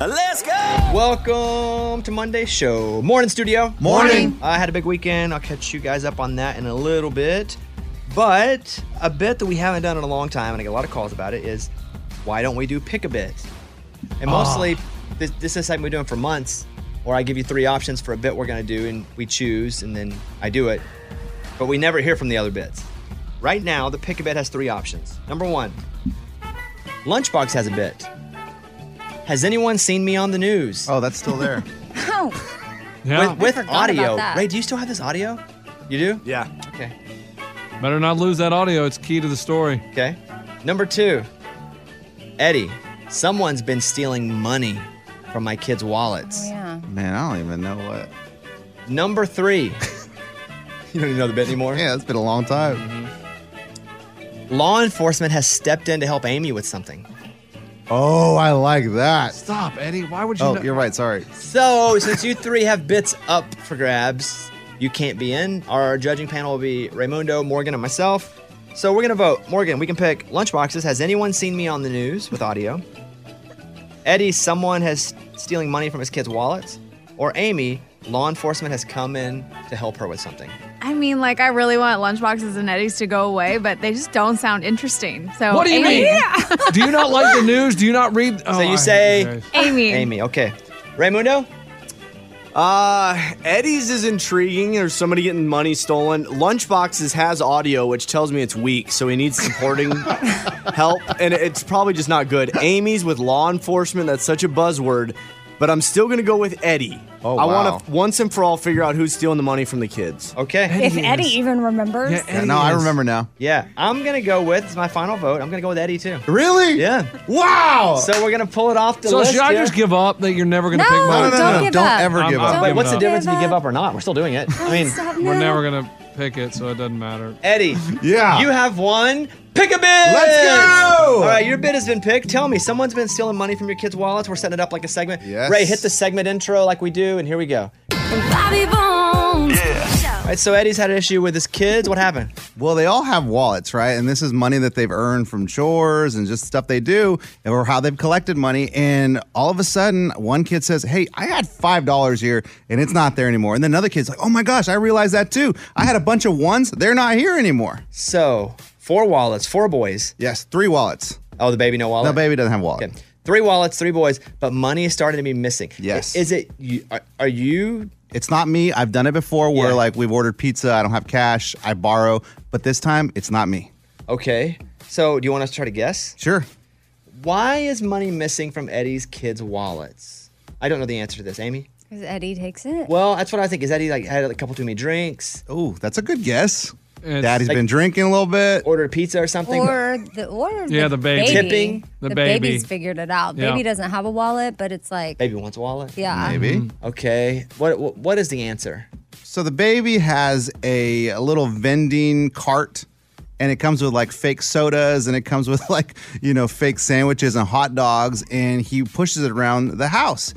Let's go. Welcome to Monday's show. Morning, studio. Morning. I had a big weekend. I'll catch you guys up on that in a little bit. But a bit that we haven't done in a long time, and I get a lot of calls about it, is why don't we do pick a bit? And mostly, ah. this, this is something we're doing for months, or I give you three options for a bit we're going to do, and we choose, and then I do it. But we never hear from the other bits. Right now, the pick a bit has three options. Number one, Lunchbox has a bit. Has anyone seen me on the news? Oh, that's still there. Oh, Yeah. with, with audio. Ray, do you still have this audio? You do? yeah. Okay. Better not lose that audio. It's key to the story. Okay. Number two, Eddie. Someone's been stealing money from my kids' wallets. Oh, yeah. Man, I don't even know what. Number three. you don't even know the bit anymore. Yeah, it's been a long time. Mm-hmm. Law enforcement has stepped in to help Amy with something. Oh, I like that. Stop, Eddie. Why would you? Oh, know- you're right. Sorry. So, since you three have bits up for grabs, you can't be in. Our judging panel will be Raymundo, Morgan, and myself. So we're gonna vote. Morgan, we can pick lunchboxes. Has anyone seen me on the news with audio? Eddie, someone has stealing money from his kids' wallets, or Amy, law enforcement has come in to help her with something. I mean, like, I really want lunchboxes and Eddies to go away, but they just don't sound interesting. So, What do you Amy, mean? Do you not like the news? Do you not read? Oh, So you I say- Amy. Amy, okay. Raymundo, Uh, Eddie's is intriguing. There's somebody getting money stolen. Lunchboxes has audio, which tells me it's weak, so he needs supporting help, and it's probably just not good. Amy's with law enforcement. That's such a buzzword, but I'm still gonna go with Eddie. Oh, I wow. want to once and for all figure out who's stealing the money from the kids. okay. If Eddie even remembers. Yeah, Yeah, Eddie no, I is- remember now. Yeah, I'm gonna go with. It's my final vote. I'm gonna go with Eddie too. Really? Yeah. Wow. So we're gonna pull it off the So list So should I here. just give up that you're never going to No, pick no, mine? no, no, Don't no. give Don't up. ever I'm- give I'm up. Wait, giving what's the up. difference if you Give give up. up or not? We're still doing it. I mean, Stop We're never going to pick it, so it doesn't matter. Eddie, Yeah. you have one. Pick a bid. Let's go! All right, your bid has been picked. Tell me, someone's been stealing money from your kids' wallets. We're setting it up like a segment. Yes. Ray, hit the segment intro like we do, and here we go. Bobby Bones. All right, so Eddie's had an issue with his kids. What happened? Well, they all have wallets, right? And this is money that they've earned from chores and just stuff they do or how they've collected money. And all of a sudden, one kid says, Hey, I had $5 here and it's not there anymore. And then another kid's like, Oh my gosh, I realized that too. I had a bunch of ones. They're not here anymore. So, Four wallets, four boys. Yes, three wallets. Oh, the baby no wallet. The baby doesn't have a wallet. Okay. Three wallets, three boys, but money is starting to be missing. Yes. Is it? Are, are you? It's not me. I've done it before where Yeah. like we've ordered pizza, I don't have cash, I borrow, but this time it's not me. Okay. So, do you want us to try to guess? Sure. Why is money missing from Eddie's kids' wallets? I don't know the answer to this, Amy. Because Eddie takes it. Well, that's what I think. Is Eddie like had a couple too many drinks? Oh, that's a good guess. It's- Daddy's Like- been drinking a little bit. Ordered pizza or something? Or the or Yeah, the baby. Tipping. The The, baby. baby's figured it out. Yeah. Baby doesn't have a wallet, but it's like Baby wants a wallet. yeah. Maybe. Mm-hmm. Okay. What, what What is the answer? So the baby has a, a little vending cart and it comes with like fake sodas and it comes with like, you know, fake sandwiches and hot dogs and he pushes it around the house.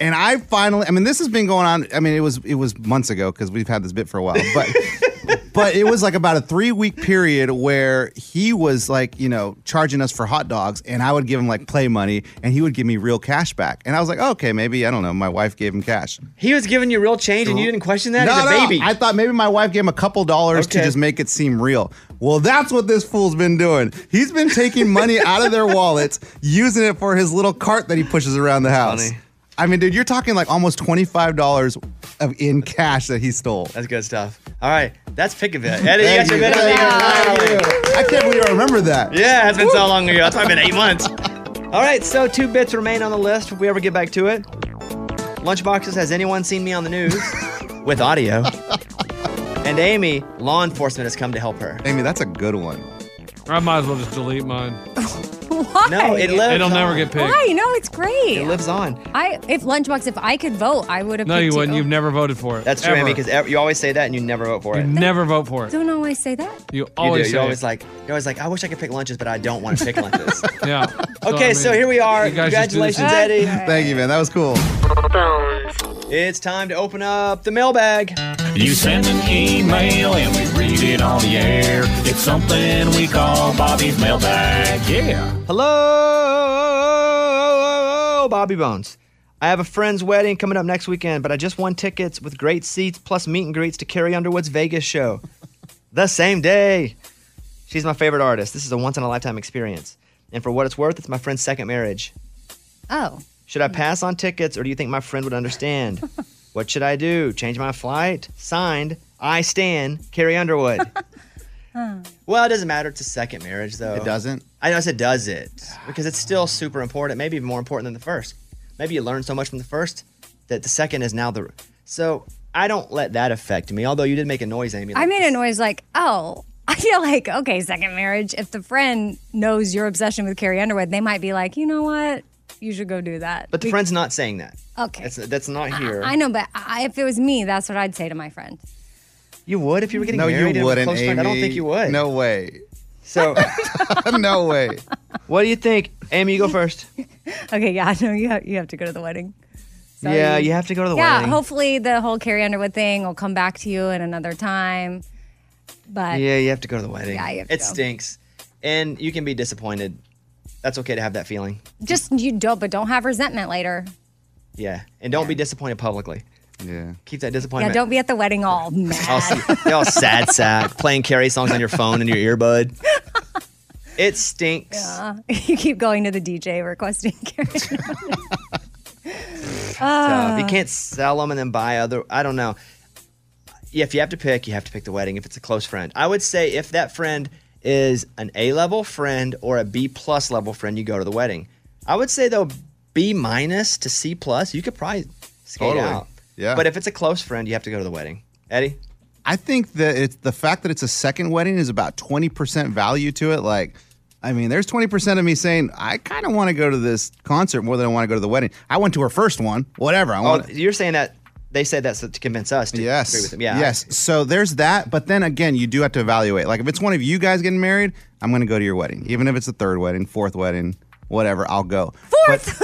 And I finally I mean this has been going on I mean it was it was months ago cuz we've had this bit for a while, but but it was like about a 3 week period where he was like, you know, charging us for hot dogs and I would give him like play money and he would give me real cash back. And I was like, "Okay, maybe I don't know, my wife gave him cash." He was giving you real change and you didn't question that? He's a baby. I thought maybe my wife gave him a couple dollars to just make it seem real. Well, that's what this fool's been doing. He's been taking money out of their wallets, using it for his little cart that he pushes around the house. Funny. I mean, dude, you're talking like almost twenty-five dollars of in cash that he stole. That's good stuff. All right. That's pick of it. Eddie, you got your bit of the thank year. you. I can't believe I remember that. Yeah, it's been so long ago. That's probably been eight months. All right, so two bits remain on the list if we ever get back to it. Lunchboxes, has anyone seen me on the news? With audio. And Amy, law enforcement has come to help her. Amy, that's a good one. I might as well just delete mine. Why? No, it lives It'll never on. get picked. Why? No, it's great. It lives on. I if lunchbox if I could vote, I would have. No, picked you wouldn't. You. You've never voted for it. That's true, Amy, because you always say that and you never vote for you it. never vote for it. don't always say that. You You always do. You're always it. like, you're always like, I wish I could pick lunches, but I don't want to pick lunches. yeah. okay, so here we are. you guys just do this Congratulations, in- Eddie. Thank you, man. That was cool. It's time to open up the mailbag. You send an email and we read it on the air. It's something we call Bobby's mailbag. Yeah. Hello, Bobby Bones. I have a friend's wedding coming up next weekend, but I just won tickets with great seats plus meet and greets to Carrie Underwood's Vegas show. the same day. She's my favorite artist. This is a once in a lifetime experience. And for what it's worth, it's my friend's second marriage. Oh, Should I pass on tickets or do you think my friend would understand? what should I do? Change my flight? Signed, I stand Carrie Underwood. well, it doesn't matter. It's a second marriage, though. It doesn't. I know it does it because it's still super important, maybe even more important than the first. Maybe you learn so much from the first that the second is now the. So I don't let that affect me. Although you did make a noise, Amy. I like made a noise like, oh. I feel like okay, second marriage. If the friend knows your obsession with Carrie Underwood, they might be like, you know what, you should go do that. But the friend's not saying that. Okay. That's, that's not here. I know, but I, if it was me, that's what I'd say to my friend. You would if you were getting No, married. you and a wouldn't, close Amy. friend? I don't think you would. No way. So, no way. what do you think, Amy? You go first. Okay, yeah, no, you have, you have to go to the wedding. So yeah, you have to go to the yeah, wedding. Yeah, hopefully the whole Carrie Underwood thing will come back to you at another time. But Yeah, you have to go to the wedding. Yeah, you have to it go. stinks, and you can be disappointed. That's okay to have that feeling. just you don't, but don't have resentment later. Yeah, and don't be disappointed publicly. Yeah. Keep that disappointment. Yeah, don't be at the wedding all all, mad. s- all sad sack playing Carrie songs on your phone and your earbud. It stinks. Uh, you keep going to the DJ requesting Carrie. So you can't sell them and then buy other, I don't know. Yeah, if you have to pick, you have to pick the wedding. If it's a close friend, I would say if that friend is an A level friend or a B plus level friend, you go to the wedding. I would say though B minus to C plus, you could probably skate Totally. out. Yeah. But if it's a close friend, you have to go to the wedding. Eddie, I think that it's the fact that it's a second wedding is about 20% value to it. Like, I mean, there's 20% of me saying, I kind of want to go to this concert more than I want to go to the wedding. I went to her first one, whatever. I oh, you're saying that they said that so- to convince us to Yes. agree with them. Yeah. Yes. So there's that. But then again, you do have to evaluate. Like, if it's one of you guys getting married, I'm going to go to your wedding. Even if it's the third wedding, fourth wedding, whatever, I'll go. Fourth!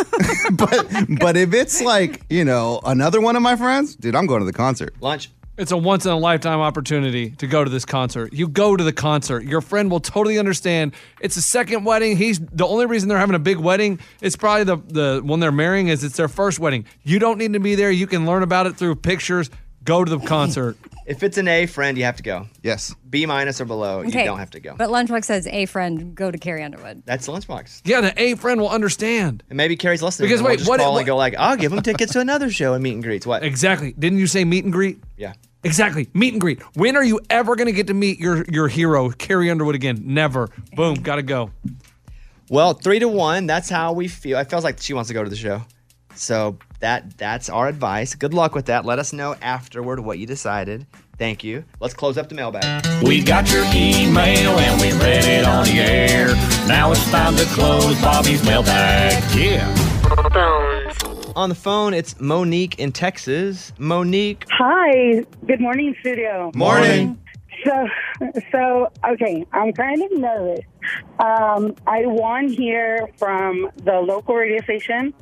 But, but, but if it's like, you know, another one of my friends, dude, I'm going to the concert. Lunch. It's a once in a lifetime opportunity to go to this concert. You go to the concert. Your friend will totally understand. It's a second wedding. He's the only reason they're having a big wedding. It's probably the the one they're marrying is it's their first wedding. You don't need to be there. You can learn about it through pictures. Go to the concert. If it's an A friend, you have to go. Yes. B minus or below, you Okay. don't have to go. But Lunchbox says, a friend, go to Carrie Underwood. That's Lunchbox. Yeah, the A friend will understand. And maybe Carrie's listening. Because and we'll wait, just what- call what- and go like, I'll give him tickets to another show and meet and greets. What? Exactly. Didn't you say meet and greet? Yeah. Exactly. Meet and greet. When are you ever going to get to meet your your hero, Carrie Underwood, again? Never. Boom. Got to go. Well, three to one. That's how we feel. It feels like she wants to go to the show. So that that's our advice. Good luck with that. Let us know afterward what you decided. Thank you. Let's close up the mailbag. We got your email and we read it on the air. Now it's time to close Bobby's mailbag. Yeah. On the phone, it's Monique in Texas. Monique. Hi. Good morning, studio. Morning. So, so okay, I'm kind of nervous. Um, I won here from the local radio station,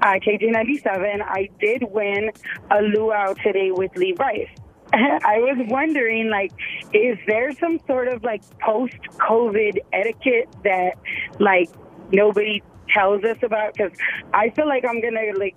uh, KJ97. I did win a luau today with Lee Brice. I was wondering, like, is there some sort of like post-COVID etiquette that, like, nobody tells us about? Because I feel like I'm gonna like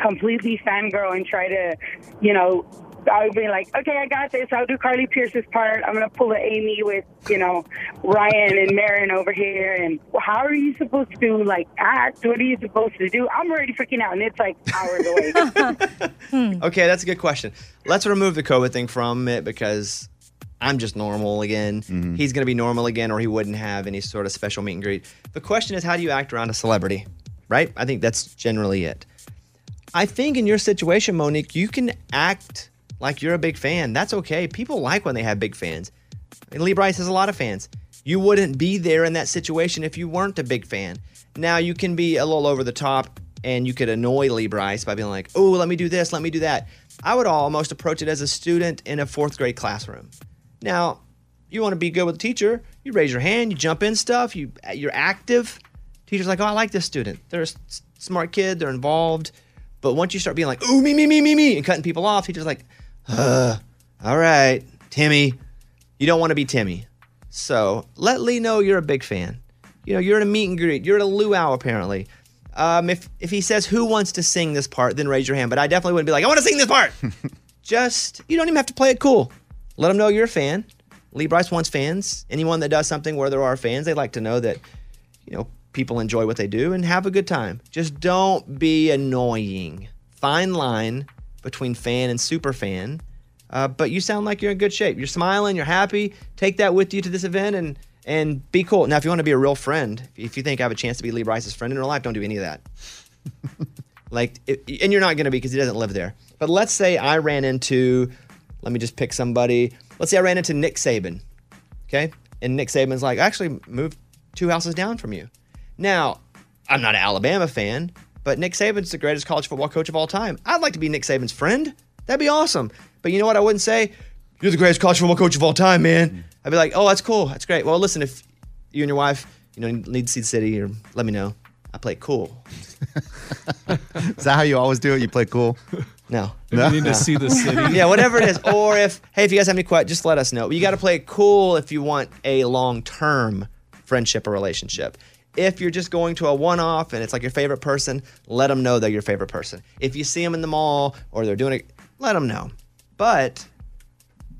completely fangirl and try to, you know, I'll be like, okay, I got this. I'll do Carly Pearce's part. I'm gonna pull a Amy with, you know, Ryan and Marin over here. And how are you supposed to like act? What are you supposed to do? I'm already freaking out, and it's like hours away. Hmm. Okay, that's a good question. Let's remove the COVID thing from it because I'm just normal again. Mm-hmm. He's going to be normal again, or he wouldn't have any sort of special meet and greet. The question is, how do you act around a celebrity? Right? I think that's generally it. I think in your situation, Monique, you can act like you're a big fan. That's okay. People like when they have big fans. And Lee Brice has a lot of fans. You wouldn't be there in that situation if you weren't a big fan. Now you can be a little over the top and you could annoy Lee Brice by being like, oh, let me do this, let me do that. I would almost approach it as a student in a fourth grade classroom. Now, you want to be good with the teacher, you raise your hand, you jump in stuff, you you're active. Teacher's like, oh, I like this student. They're a smart kid, they're involved. But once you start being like, ooh, me, me, me, me, me, and cutting people off, teacher's like, uh, all right, Timmy. You don't want to be Timmy. So let Lee know you're a big fan. You know, you're at a meet and greet. You're at a luau, apparently. Um, if, if he says, who wants to sing this part, then raise your hand. But I definitely wouldn't be like, I want to sing this part. Just, you don't even have to play it cool. Let him know you're a fan. Lee Brice wants fans. Anyone that does something where there are fans, they like to know that, you know, people enjoy what they do and have a good time. Just don't be annoying. Fine line between fan and super fan. Uh, but you sound like you're in good shape. You're smiling. You're happy. Take that with you to this event and and be cool. Now, if you want to be a real friend, if you think I have a chance to be Lee Brice's friend in real life, don't do any of that. like, it, and you're not going to be because he doesn't live there. But let's say I ran into, let me just pick somebody. Let's say I ran into Nick Saban. Okay, and Nick Saban's like, I actually moved two houses down from you. Now, I'm not an Alabama fan, but Nick Saban's the greatest college football coach of all time. I'd like to be Nick Saban's friend. That'd be awesome. But you know what? I wouldn't say, You're the greatest college football coach of all time, man. I'd be like, Oh, that's cool. That's great. Well, listen, if you and your wife, you know, need to see the city, or let me know. I play cool. Is that how you always do it? You play cool? No. If you need to see the city. yeah, whatever it is. Or if, hey, if you guys have any questions, just let us know. You got to play cool if you want a long term friendship or relationship. If you're just going to a one off and it's like your favorite person, let them know they're your favorite person. If you see them in the mall or they're doing it, let them know. But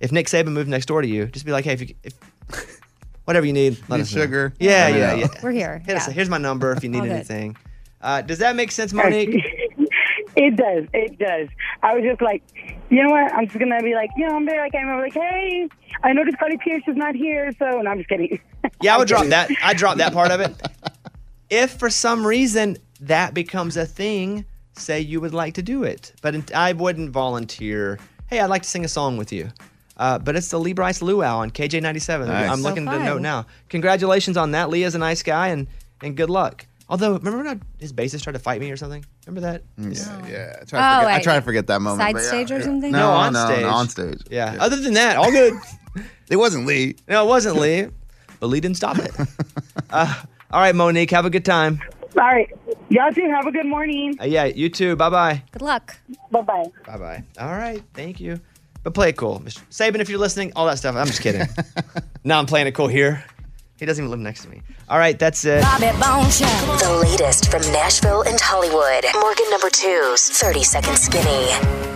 if Nick Saban moved next door to you, just be like, hey, if you, if, whatever you need, let Need us know. sugar? Yeah, yeah, yeah. We're here. Hit us- Yeah. here's my number if you need anything. Uh, does that make sense, Monique? it does. It does. I was just like, you know what? I'm just gonna be like, you know, I'm there. Like I'm like, hey, I noticed Carly Pearce is not here, so. And I'm just kidding. Yeah, I would drop that. I drop that part of it. If for some reason that becomes a thing, say you would like to do it, but I wouldn't volunteer. Hey, I'd like to sing a song with you. Uh, but it's the Lee Brice Luau on KJ97. Nice. I'm So looking to fun. note now. Congratulations on that. Lee is a nice guy, and and good luck. Although, remember when I- his bassist tried to fight me or something? Remember that? Yeah, yeah. I try, to Oh, forget, I right. try to forget that moment. Side but yeah, stage or yeah. something? No, No, on no, stage. no, on stage. Yeah. Other than that, all good. It wasn't Lee. no, it wasn't Lee, but Lee didn't stop it. Uh, all right, Monique, have a good time. All right, y'all too. Have a good morning. Uh, yeah, you too. Bye bye. Good luck. Bye bye. Bye bye. All right. Thank you. But play it cool. Mr. Saban, if you're listening, all that stuff. I'm just kidding. now I'm playing it cool here. He doesn't even live next to me. All right. That's it. Bobby Bone The latest from Nashville and Hollywood. Morgan number two's 30 Second Skinny.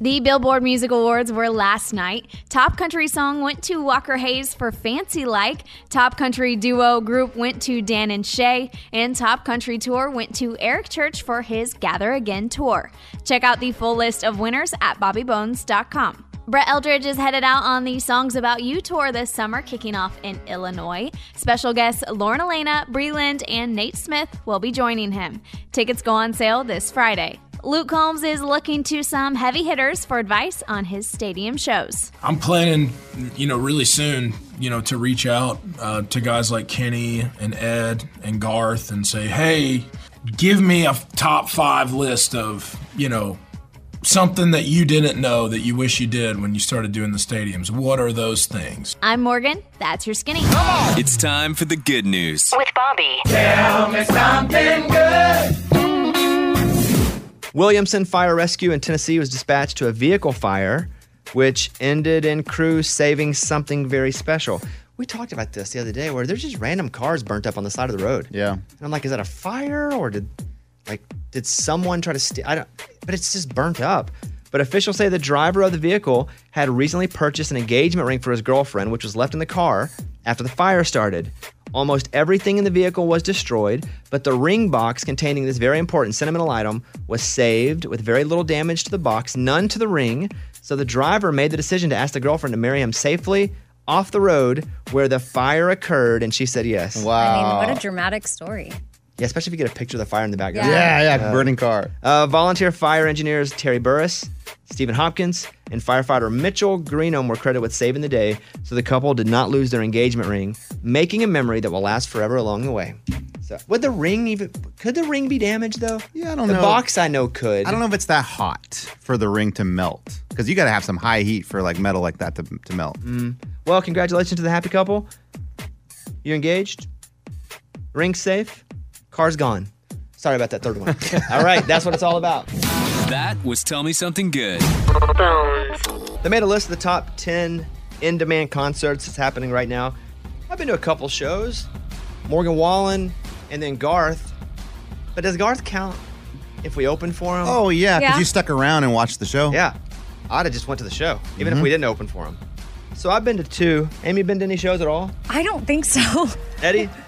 The Billboard Music Awards were last night. Top country song went to Walker Hayes for Fancy Like. Top country duo group went to Dan and Shay. And top country tour went to Eric Church for his Gather Again tour. Check out the full list of winners at bobbybones.com. Brett Eldredge is headed out on the Songs About You tour this summer, kicking off in Illinois. Special guests Lauren Alaina, Breland, and Nate Smith will be joining him. Tickets go on sale this Friday. Luke Combs is looking to some heavy hitters for advice on his stadium shows. I'm planning, you know, really soon, you know, to reach out uh, to guys like Kenny and Ed and Garth and say, hey, give me a top five list of, you know, something that you didn't know that you wish you did when you started doing the stadiums. What are those things? I'm Morgan. That's your skinny. It's time for the good news. With Bobby. Tell me something good. Williamson Fire Rescue in Tennessee was dispatched to a vehicle fire, which ended in crews saving something very special. We talked about this the other day where there's just random cars burnt up on the side of the road. Yeah. And I'm like, is that a fire or did like did someone try to steal? I don't. But it's just burnt up. But officials say the driver of the vehicle had recently purchased an engagement ring for his girlfriend, which was left in the car after the fire started. Almost everything in the vehicle was destroyed, but the ring box containing this very important sentimental item was saved with very little damage to the box, none to the ring. So the driver made the decision to ask the girlfriend to marry him safely off the road where the fire occurred, and she said yes. Wow. I mean, what a dramatic story. Yeah, especially if you get a picture of the fire in the background. Yeah, yeah, burning car. Uh, volunteer fire engineers Terry Burris, Stephen Hopkins, and firefighter Mitchell Greenham were credited with saving the day, so the couple did not lose their engagement ring, making a memory that will last forever along the way. So, would the ring even? Could the ring be damaged though? Yeah, I don't the know. The box I know could. I don't know if it's that hot for the ring to melt because you got to have some high heat for like metal like that to, to melt. Mm. Well, congratulations to the happy couple. You're engaged? Ring safe? Car's gone. Sorry about that third one. all right, that's what it's all about. That was Tell Me Something Good. They made a list of the top 10 in demand concerts that's happening right now. I've been to a couple shows, Morgan Wallen and then Garth. But does Garth count if we open for him? Oh yeah, because you stuck around and watched the show. Yeah. I'd have just went to the show, even if Mhm. we didn't open for him. So I've been to two. Amy, been to any shows at all? I don't think so. Eddie?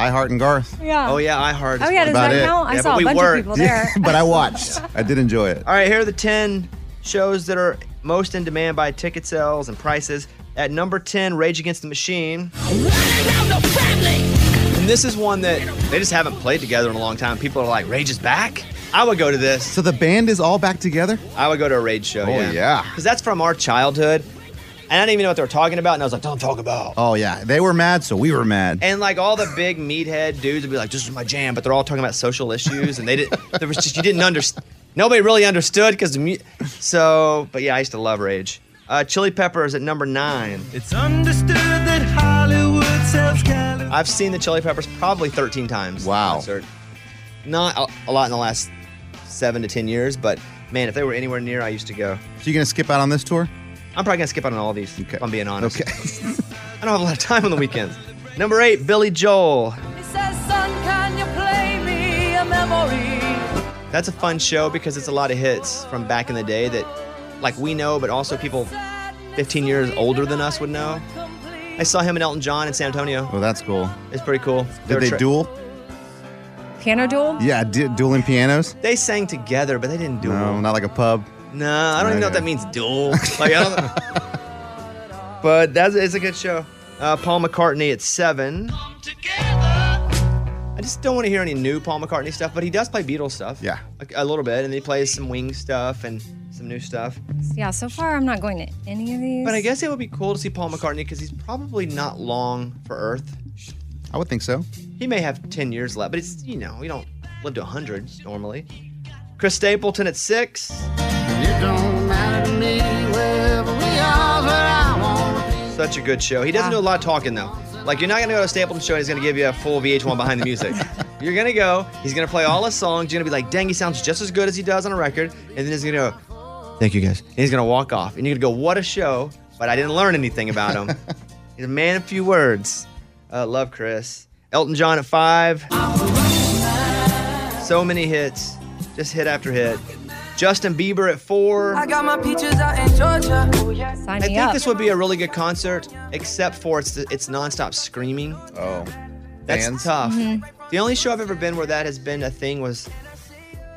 I Heart and Garth. Yeah. Oh, yeah, I heard. Oh, yeah, does that count? I saw a bunch of people there. but I watched. I did enjoy it. All right, here are the 10 shows that are most in demand by ticket sales and prices. At number 10, Rage Against the Machine. And this is one that they just haven't played together in a long time. People are like, Rage is back? I would go to this. So the band is all back together? I would go to a Rage show. Oh, yeah. Because that's from our childhood. And I didn't even know what they were talking about. And I was like, don't talk about. Oh yeah, they were mad, so we were mad. And like all the big meathead dudes would be like, "This is my jam," but they're all talking about social issues, and they didn't. There was just you didn't understand. Nobody really understood because the mu- so. But yeah, I used to love Rage. Uh, Chili Peppers at number nine. It's understood that Hollywood sells California. I've seen the Chili Peppers probably 13 times. Wow. Concert. Not a, a lot in the last seven to 10 years, but man, if they were anywhere near, I used to go. So you gonna skip out on this tour? I'm probably gonna skip out on all these. If I'm being honest. Okay. I don't have a lot of time on the weekends. Number eight, Billy Joel. He says, son, can you play me a memory? That's a fun show because it's a lot of hits from back in the day that, like, we know, but also people 15 years older than us would know. I saw him and Elton John in San Antonio. Oh, that's cool. It's pretty cool. Did they tra- duel? Piano duel? Yeah, di- dueling pianos. They sang together, but they didn't duel. No, not like a pub. No, I don't even know what that means. Duel. Like, I don't. but that's it's a good show. Uh, Paul McCartney at seven. I just don't want to hear any new Paul McCartney stuff, but he does play Beatles stuff. Yeah. a, a little bit, and he plays some Wing stuff and some new stuff. Yeah, so far I'm not going to any of these. But I guess it would be cool to see Paul McCartney because he's probably not long for Earth. I would think so. He may have 10 years left, but it's, you know, we don't live to 100 normally. Chris Stapleton at six. Such a good show. He doesn't do a lot of talking though. Like you're not gonna go to a Stapleton show and he's gonna give you a full VH1 behind the music. you're gonna go. He's gonna play all his songs. You're gonna be like, dang, he sounds just as good as he does on a record. And then he's gonna go, thank you guys. And he's gonna walk off. And you're gonna go, what a show. But I didn't learn anything about him. he's a man of few words. Uh, love Chris. Elton John at five. So many hits, just hit after hit. Justin Bieber at four. I got my peaches out in Georgia. Sign I me think up. this would be a really good concert, except for it's it's nonstop screaming. Oh, That's Bands? tough. Mhm. The only show I've ever been where that has been a thing was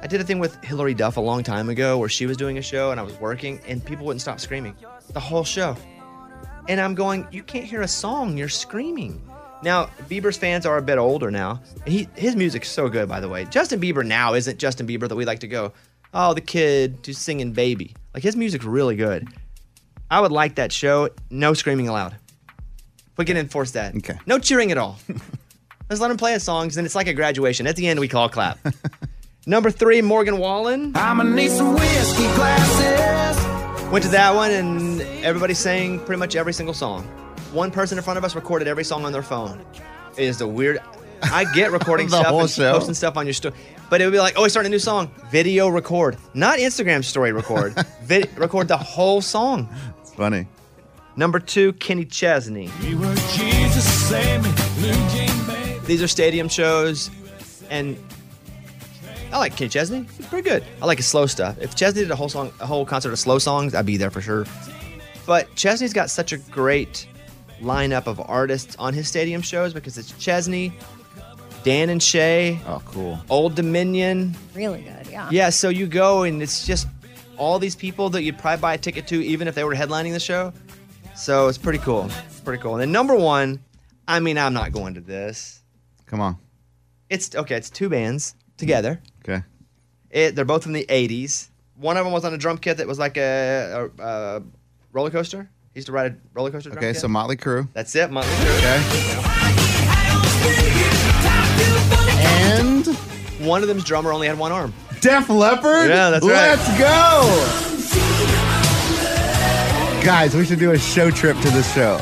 I did a thing with Hilary Duff a long time ago where she was doing a show and I was working and people wouldn't stop screaming the whole show. And I'm going, you can't hear a song, you're screaming. Now, Bieber's fans are a bit older now. He his music's so good, by the way. Justin Bieber now isn't Justin Bieber that we like to go, oh, the kid who's singing baby. Like his music's really good. I would like that show. No screaming allowed. We can enforce that. Okay. No cheering at all. Let's let him play his songs, and it's like a graduation. At the end, we call clap. Number three, Morgan Wallen. I'ma need some whiskey glasses. Went to that one, and everybody sang pretty much every single song. One person in front of us recorded every song on their phone. It is the weird. I get recording The stuff whole and show? posting stuff on your story, but it would be like, oh, he's starting a new song. Video record, not Instagram story record. Vid- record the whole song. It's funny. Number two, Kenny Chesney. You were Jesus, save me, Blue baby. These are stadium shows, and I like Kenny Chesney. He's pretty good. I like his slow stuff. If Chesney did a whole song, a whole concert of slow songs, I'd be there for sure. But Chesney's got such a great lineup of artists on his stadium shows because it's Chesney, Dan and Shay. Oh, cool. Old Dominion. Really good, yeah. Yeah, so you go and it's just all these people that you'd probably buy a ticket to, even if they were headlining the show. So it's pretty cool. It's pretty cool. And then number one, I mean, I'm not going to this. Come on. It's okay. It's two bands together. Okay. It, they're both from the '80s. One of them was on a drum kit that was like a, a, a roller coaster. He used to ride a roller coaster. Drum Okay, kit. so Motley Crue. that's it. Motley Crue. Okay. And One of them's drummer only had one arm. Def Leppard? Yeah, that's right. Let's go! Guys, we should do a show trip to this show.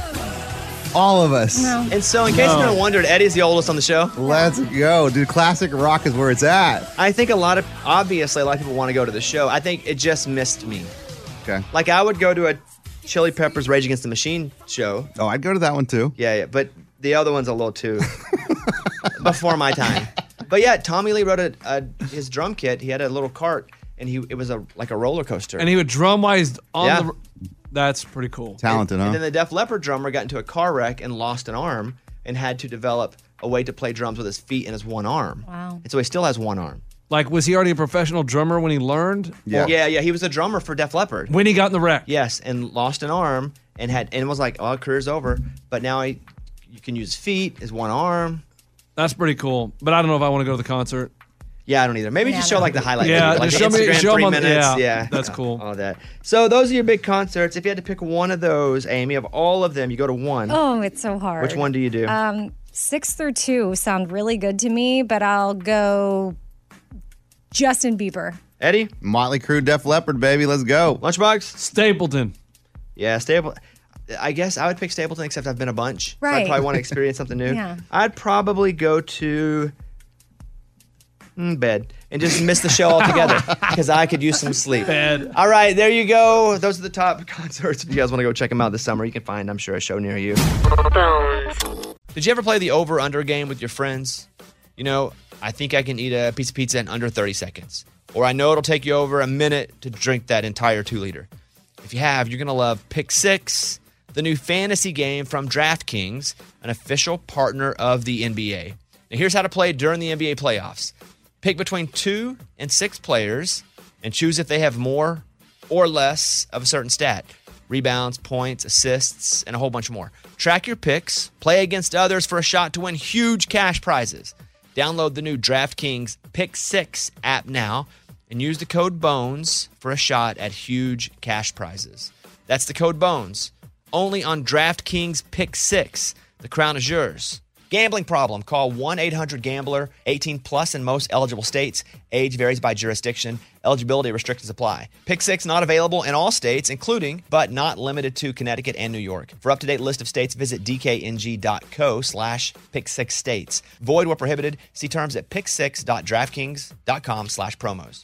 All of us. And so, in case No. anyone wondered, Eddie's the oldest on the show. Let's go. Dude, classic rock is where it's at. I think a lot of obviously a lot of people want to go to the show. I think it just missed me. Okay. Like I would go to a Chili Peppers Rage Against the Machine show. Oh, I'd go to that one too. Yeah, yeah, but the other one's a little too before my time. But yeah, Tommy Lee wrote a, a his drum kit. He had a little cart, and he it was a like a roller coaster. And he would drum while he's on Yeah. the. That's pretty cool. Talented, And huh? And then the Def Leppard drummer got into a car wreck and lost an arm, and had to develop a way to play drums with his feet and his one arm. Wow. And so he still has one arm. Like, was he already a professional drummer when he learned? Yeah, yeah, yeah. He was a drummer for Def Leppard. When he got in the wreck. Yes, and lost an arm and had and was like, "Oh, career's over." But now he, you can use his feet, his one arm. That's pretty cool. But I don't know if I want to go to the concert. Yeah, I don't either. Maybe Yeah, just show no. like the highlight. Yeah, video, like just the show me- Instagram show 'em three on the- minutes. yeah, Yeah, that's cool. All that. So those are your big concerts. If you had to pick one of those, Amy, of all of them, you go to one. Oh, it's so hard. Which one do you do? Um, six through two sound really good to me, but I'll go Justin Bieber. Eddie, Motley Crue, Def Leppard, baby. Let's go. Lunchbox, Stapleton. Yeah, Staple. I guess I would pick Stapleton, except I've been a bunch. So I'd probably want to experience something new. Yeah. I'd probably go to mm, bed and just miss the show altogether because I could use some sleep. Bed. All right, there you go. Those are the top concerts. If you guys want to go check them out this summer, you can find, I'm sure, a show near you. Did you ever play the over under game with your friends? You know, I think I can eat a piece of pizza in under 30 seconds. Or I know it'll take you over a minute to drink that entire two liter. If you have, you're going to love Pick Six, the new fantasy game from DraftKings, an official partner of the NBA. Now, here's how to play during the NBA playoffs pick between two and six players and choose if they have more or less of a certain stat rebounds, points, assists, and a whole bunch more. Track your picks, play against others for a shot to win huge cash prizes. Download the new DraftKings Pick 6 app now and use the code BONES for a shot at huge cash prizes. That's the code BONES. Only on DraftKings Pick 6. The crown is yours. Gambling problem? Call 1 800 Gambler, 18 plus in most eligible states. Age varies by jurisdiction. Eligibility restrictions apply. Pick six not available in all states, including but not limited to Connecticut and New York. For up to date list of states, visit dkng.co slash pick six states. Void where prohibited. See terms at pick6.draftkings.com slash promos.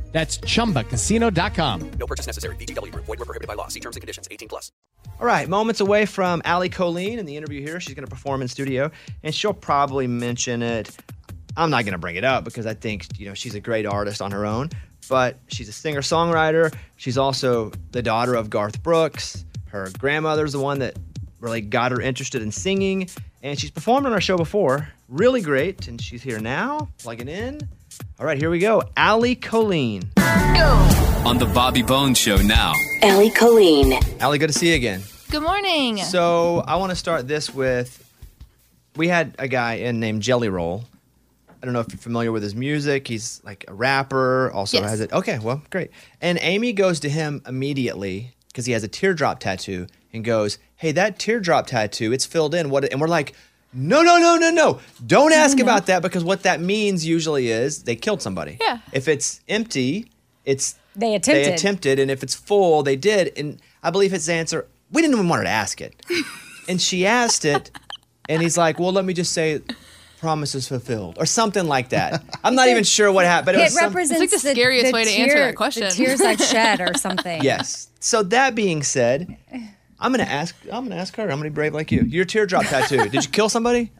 That's chumbacasino.com. No purchase necessary. VGW Group. Void were prohibited by law. See terms and conditions. 18 plus. All right, moments away from Allie Colleen in the interview here. She's going to perform in studio, and she'll probably mention it. I'm not going to bring it up because I think you know she's a great artist on her own. But she's a singer songwriter. She's also the daughter of Garth Brooks. Her grandmother's the one that really got her interested in singing, and she's performed on our show before. Really great, and she's here now, plugging in. All right, here we go. Allie Colleen. On the Bobby Bones Show now. Allie Colleen. Allie, good to see you again. Good morning. So I want to start this with we had a guy in named Jelly Roll. I don't know if you're familiar with his music. He's like a rapper, also Yes. has it. Okay, well, great. And Amy goes to him immediately because he has a teardrop tattoo and goes, "Hey, that teardrop tattoo, it's filled in. What?" And we're like, "No, no, no, no, no! Don't ask about that because what that means usually is they killed somebody. Yeah. If it's empty, it's They attempted. they attempted, and if it's full, they did. And I believe his answer, we didn't even want her to ask it. and she asked it, and he's like, well, let me just say, promises fulfilled, or something like that. I'm not even sure what happened. but it, It was some- represents It's like the scariest way to answer tear- that question. The tears I've shed or something. Yes. So that being said, I'm gonna ask. I'm gonna ask her. I'm gonna be brave like you. Your teardrop tattoo. Did you kill somebody?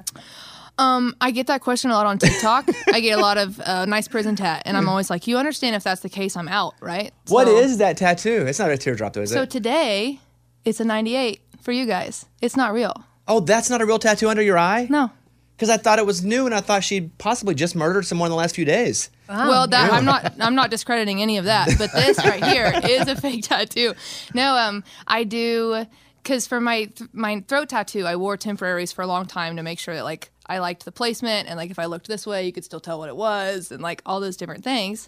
Um, I get that question a lot on TikTok. I get a lot of uh, nice prison tat, and I'm always like, you understand if that's the case, I'm out, right? What So- is that tattoo? It's not a teardrop, though, is So it? today, it's a 98 for you guys. It's not real. oh, that's not a real tattoo under your eye. No. Because I thought it was new, and I thought she'd possibly just murdered someone in the last few days. Well, that I'm not. I'm not discrediting any of that. But this right here is a fake tattoo. No, um, I do because for my th- my throat tattoo, I wore temporaries for a long time to make sure that like I liked the placement and like if I looked this way, you could still tell what it was and like all those different things.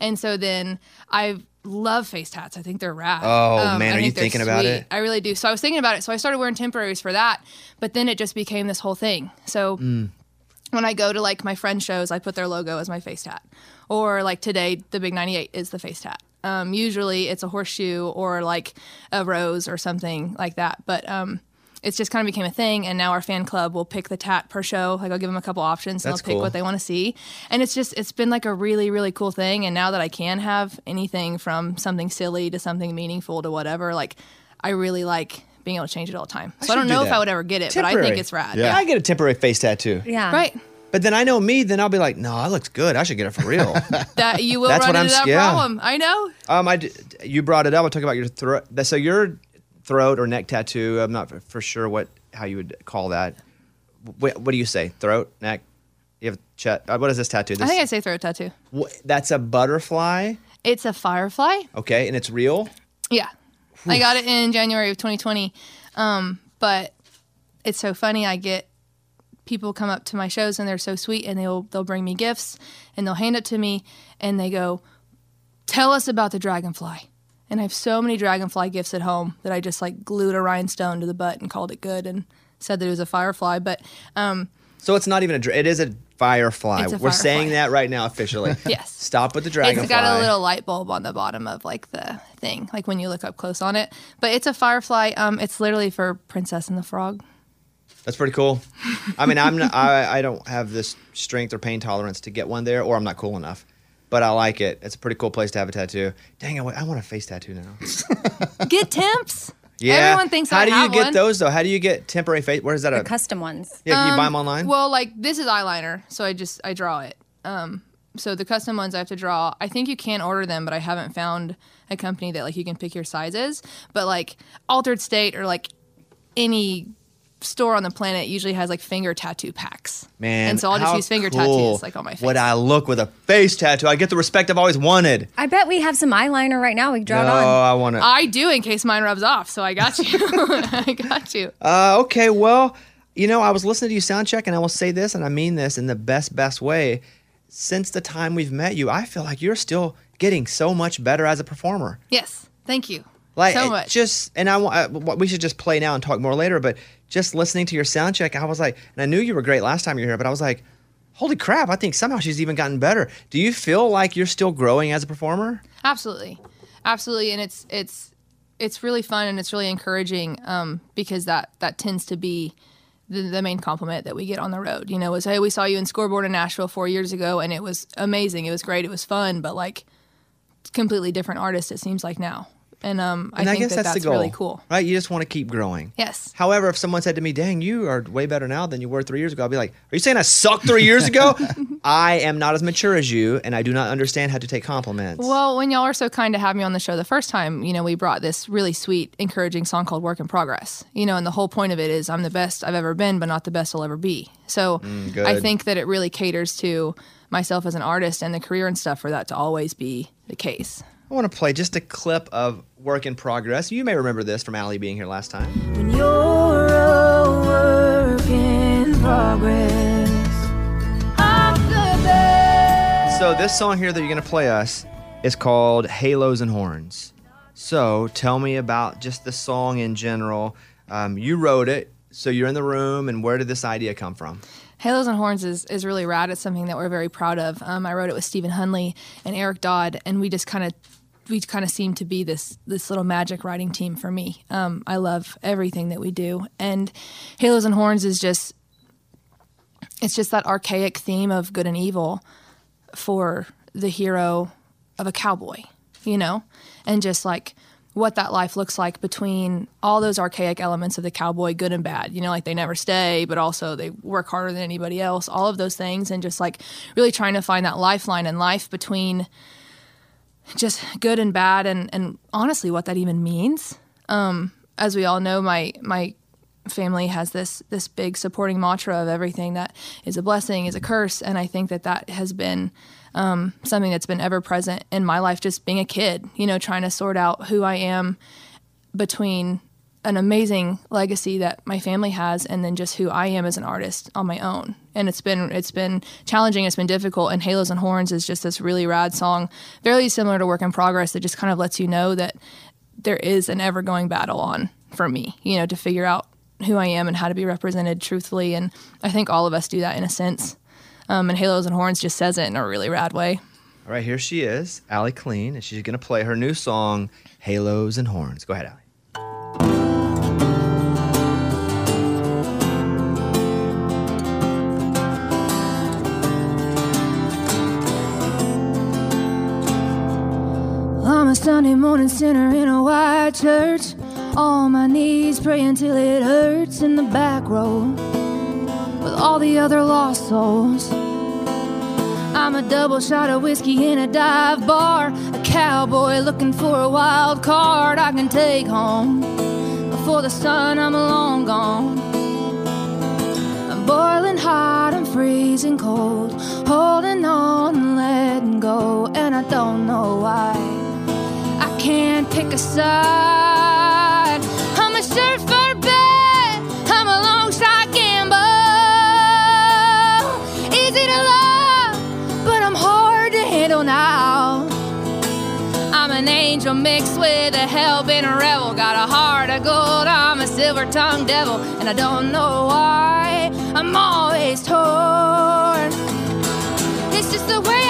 And so then I love face tats. I think they're rad. Oh, Um, man, I are you think they're thinking about it? I really do. So I was thinking about it. So I started wearing temporaries for that, but then it just became this whole thing. So Mm. When I go to like my friend shows, I put their logo as my face tat. Or like today, the big 98 is the face tat. Um, usually it's a horseshoe or like a rose or something like that. But um, it's just kind of became a thing. And now our fan club will pick the tat per show. Like I'll give them a couple options and That's they'll pick cool. what they want to see. And it's just, it's been like a really, really cool thing. And now that I can have anything from something silly to something meaningful to whatever, like I really like being able to change it all the time. So I, don't should do know if. I would ever get it, but I think it's rad. Yeah, I get a temporary face tattoo. Yeah. Right. But then I know me, then I'll be like, no, that looks good. I should get it for real. That you will That's run what into I'm that scared- problem. I know. um, I d- you brought it up. I'll talk about your throat. So your throat or neck tattoo. I'm not for sure what how you would call that. What, what do you say? Throat, neck. You have chest. Uh, what is this tattoo? This, I think I say throat tattoo. Wh- that's a butterfly. It's a firefly. Okay, and it's real. Yeah. I got it in January of 2020. Um, but it's so funny. I get people come up to my shows and they're so sweet and they'll they'll bring me gifts and they'll hand it to me and they go, "Tell us about the dragonfly." And I have so many dragonfly gifts at home that I just like glued a rhinestone to the butt and called it good and said that it was a firefly. But um, So it's not even a. It is a firefly. It's a We're saying that right now officially. Yes. Stop with the dragonfly. It's got a little light bulb on the bottom of like the thing, like when you look up close on it. But it's a firefly. Um, it's literally for Princess and the Frog. That's pretty cool. I mean, I'm not, I I don't have this strength or pain tolerance to get one there, or I'm not cool enough. But I like it. It's a pretty cool place to have a tattoo. Dang, I, wa- I want a face tattoo now. Get temps. Yeah. Everyone thinks How I do you have get one. those though? How do you get temporary face? Where is that? A custom ones. Yeah, can you buy Um, them online? Well, like this is eyeliner, so I just I draw it. Um, so the custom ones I have to draw. I think you can order them, but I haven't found a company that like you can pick your sizes. But like Altered State or like any store on the planet usually has like finger tattoo packs. Man, and so I'll just use finger cool tattoos like on my face. Would I look with a face tattoo? I get the respect I've always wanted. I bet we have some eyeliner right now. We can draw no, it on. I want to. I do in case mine rubs off, so I got you. I got you. Uh, okay, well, you know, I was listening to you sound check, and I will say this, and I mean this in the best, best way. Since the time we've met you, I feel like you're still getting so much better as a performer. Yes, thank you Like so much. just, and I want uh, we should just play now and talk more later. But just listening to your sound check, I was like, and I knew you were great last time you were here, but I was like, holy crap! I think somehow she's even gotten better. Do you feel like you're still growing as a performer? Absolutely, absolutely, and it's it's it's really fun and it's really encouraging um, because that that tends to be the, the main compliment that we get on the road. You know, is hey, we saw you in Scoreboard in Nashville four years ago, and it was amazing. It was great. It was fun, but like completely different artist. It seems like now, and um, And I I, guess that that's, that's the goal, really cool. right? You just want to keep growing. Yes. However, if someone said to me, "Dang, you are way better now than you were three years ago," I'd be like, "Are you saying I sucked three years ago?" I am not as mature as you, and I do not understand how to take compliments. Well, when y'all were so kind to have me on the show the first time, you know, we brought this really sweet, encouraging song called Work in Progress. You know, and the whole point of it is I'm the best I've ever been, but not the best I'll ever be. So Mm, I think that it really caters to myself as an artist and the career and stuff for that to always be the case. I want to play just a clip of "Work in Progress." You may remember this from Allie being here last time. When you're a work in progress. I'm the. So this song here that you're gonna play us is called "Halos and Horns." So tell me about just the song in general. Um, you wrote it, so you're in the room, and where did this idea come from? Halos and Horns is, is really rad. It's something that we're very proud of. Um, I wrote it with Stephen Hunley and Eric Dodd, and we just kind of we kind of seem to be this this little magic writing team for me. Um, I love everything that we do, and Halos and Horns is just it's just that archaic theme of good and evil for the hero of a cowboy, you know, and just like what that life looks like between all those archaic elements of the cowboy, good and bad, you know, like they never stay, but also they work harder than anybody else, all of those things, and just like really trying to find that lifeline in life between just good and bad, and and honestly, what that even means. Um, as we all know, my my family has this this big supporting mantra of everything that is a blessing is a curse, and I think that that has been um, something that's been ever present in my life, just being a kid. You know, trying to sort out who I am between an amazing legacy that my family has and then just who I am as an artist on my own. And it's been it's been challenging, it's been difficult and Halos and Horns is just this really rad song, very similar to Work in Progress that just kind of lets you know that there is an ever going battle on for me, you know, to figure out who I am and how to be represented truthfully and I think all of us do that in a sense. Um, and Halos and Horns just says it in a really rad way. All right, here she is, Allie Colleen, and she's gonna play her new song, "Halos and Horns." Go ahead, Allie. Sunday morning sinner in a white church. On my knees praying till it hurts in the back row with all the other lost souls. I'm a double shot of whiskey in a dive bar, a cowboy looking for a wild card I can take home. Before the sun, I'm long gone. I'm boiling hot, I'm freezing cold, holding on and letting go, and I don't know why. I can't pick a side. I'm a surfer bet, I'm a long shot gamble. Easy to love, but I'm hard to handle now. I'm an angel mixed with a hell-bent rebel. Got a heart of gold, I'm a silver-tongued devil, and I don't know why I'm always torn. It's just the way.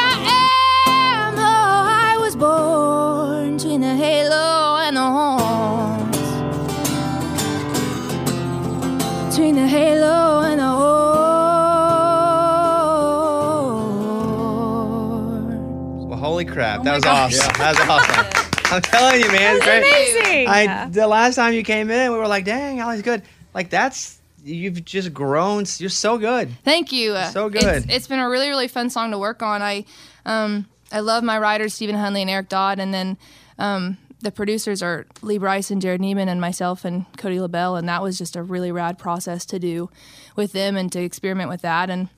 Horns. Well, holy crap. that was awesome. That was awesome. I'm telling you, man. It's great. amazing. I, the last time you came in, we were like, dang, Allie's good. Like, that's, you've just grown. You're so good. Thank you. So good. It's, it's been a really, really fun song to work on. I, um, I love my writers, Stephen Hunley and Eric Dodd, and then um, the producers are Lee Brice and Jared Neiman and myself and Cody LaBelle, and that was just a really rad process to do with them and to experiment with that, and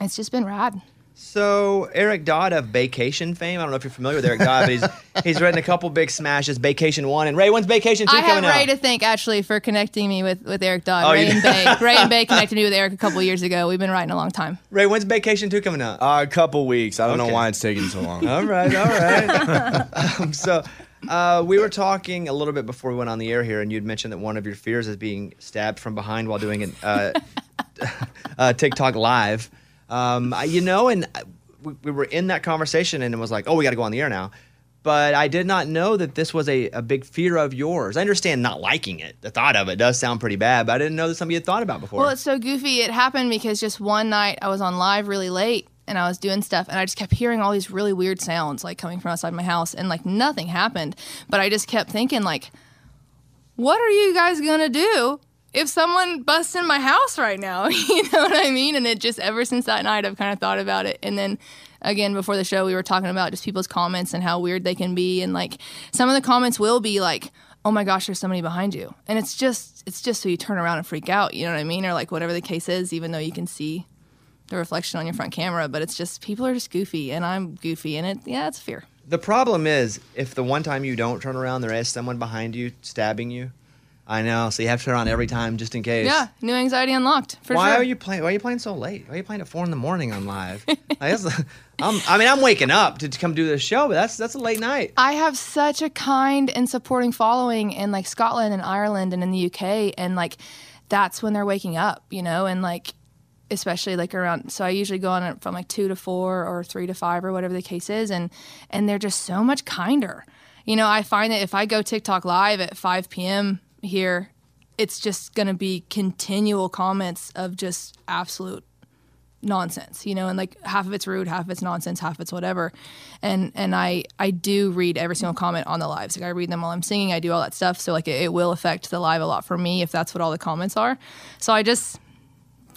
it's just been rad. So Eric Dodd of Vacation fame. I don't know if you're familiar with Eric Dodd, but he's he's written a couple big smashes. Vacation one and Ray. When's Vacation two I have coming Ray out? to thank actually for connecting me with, with Eric Dodd. Oh, Ray you and do? Bay. Ray and Bay connected me with Eric a couple years ago. We've been writing a long time. Ray, when's Vacation two coming out? Uh, a couple weeks. I don't Okay. know why it's taking so long. All right, all right. um, so uh, we were talking a little bit before we went on the air here, and you'd mentioned that one of your fears is being stabbed from behind while doing an uh, uh, TikTok live. Um, I- you know, and I- we, we were in that conversation, and it was like, oh, we got to go on the air now. But I did not know that this was a, a big fear of yours. I understand not liking it. The thought of it does sound pretty bad, but I didn't know that you had thought about before. Well, it's so goofy. It happened because just one night I was on live really late and I was doing stuff and I just kept hearing all these really weird sounds like coming from outside my house and like nothing happened. But I just kept thinking like, what are you guys gonna do if someone busts in my house right now? you know what I mean? And it just ever since that night I've kind of thought about it. And then again before the show we were talking about just people's comments and how weird they can be and like some of the comments will be like oh my gosh there's somebody behind you and it's just it's just so you turn around and freak out you know what i mean or like whatever the case is even though you can see the reflection on your front camera but it's just people are just goofy and i'm goofy and it yeah it's fear The problem is, if the one time you don't turn around, there is someone behind you stabbing you. I know, so you have to turn on every time just in case. yeah new anxiety unlocked for sure. why sure are you playing? Why are you playing so late? Why are you playing at four in the morning on live? I'm, I mean, I'm waking up to, to come do this show, but that's that's a late night. I have such a kind and supporting following in like Scotland and Ireland and in the UK and like that's when they're waking up, you know, and like especially like around so I usually go on from like 2 to 4 or 3 to 5 or whatever the case is and and they're just so much kinder. You know, I find that if I go TikTok live at 5 p.m. here, it's just going to be continual comments of just absolute nonsense you know and like half of it's rude half of it's nonsense half of it's whatever. And and i i do read every single comment on the lives. Like i read them while i'm singing i do all that stuff. So like it, it will affect the live a lot for me if that's what all the comments are. So i just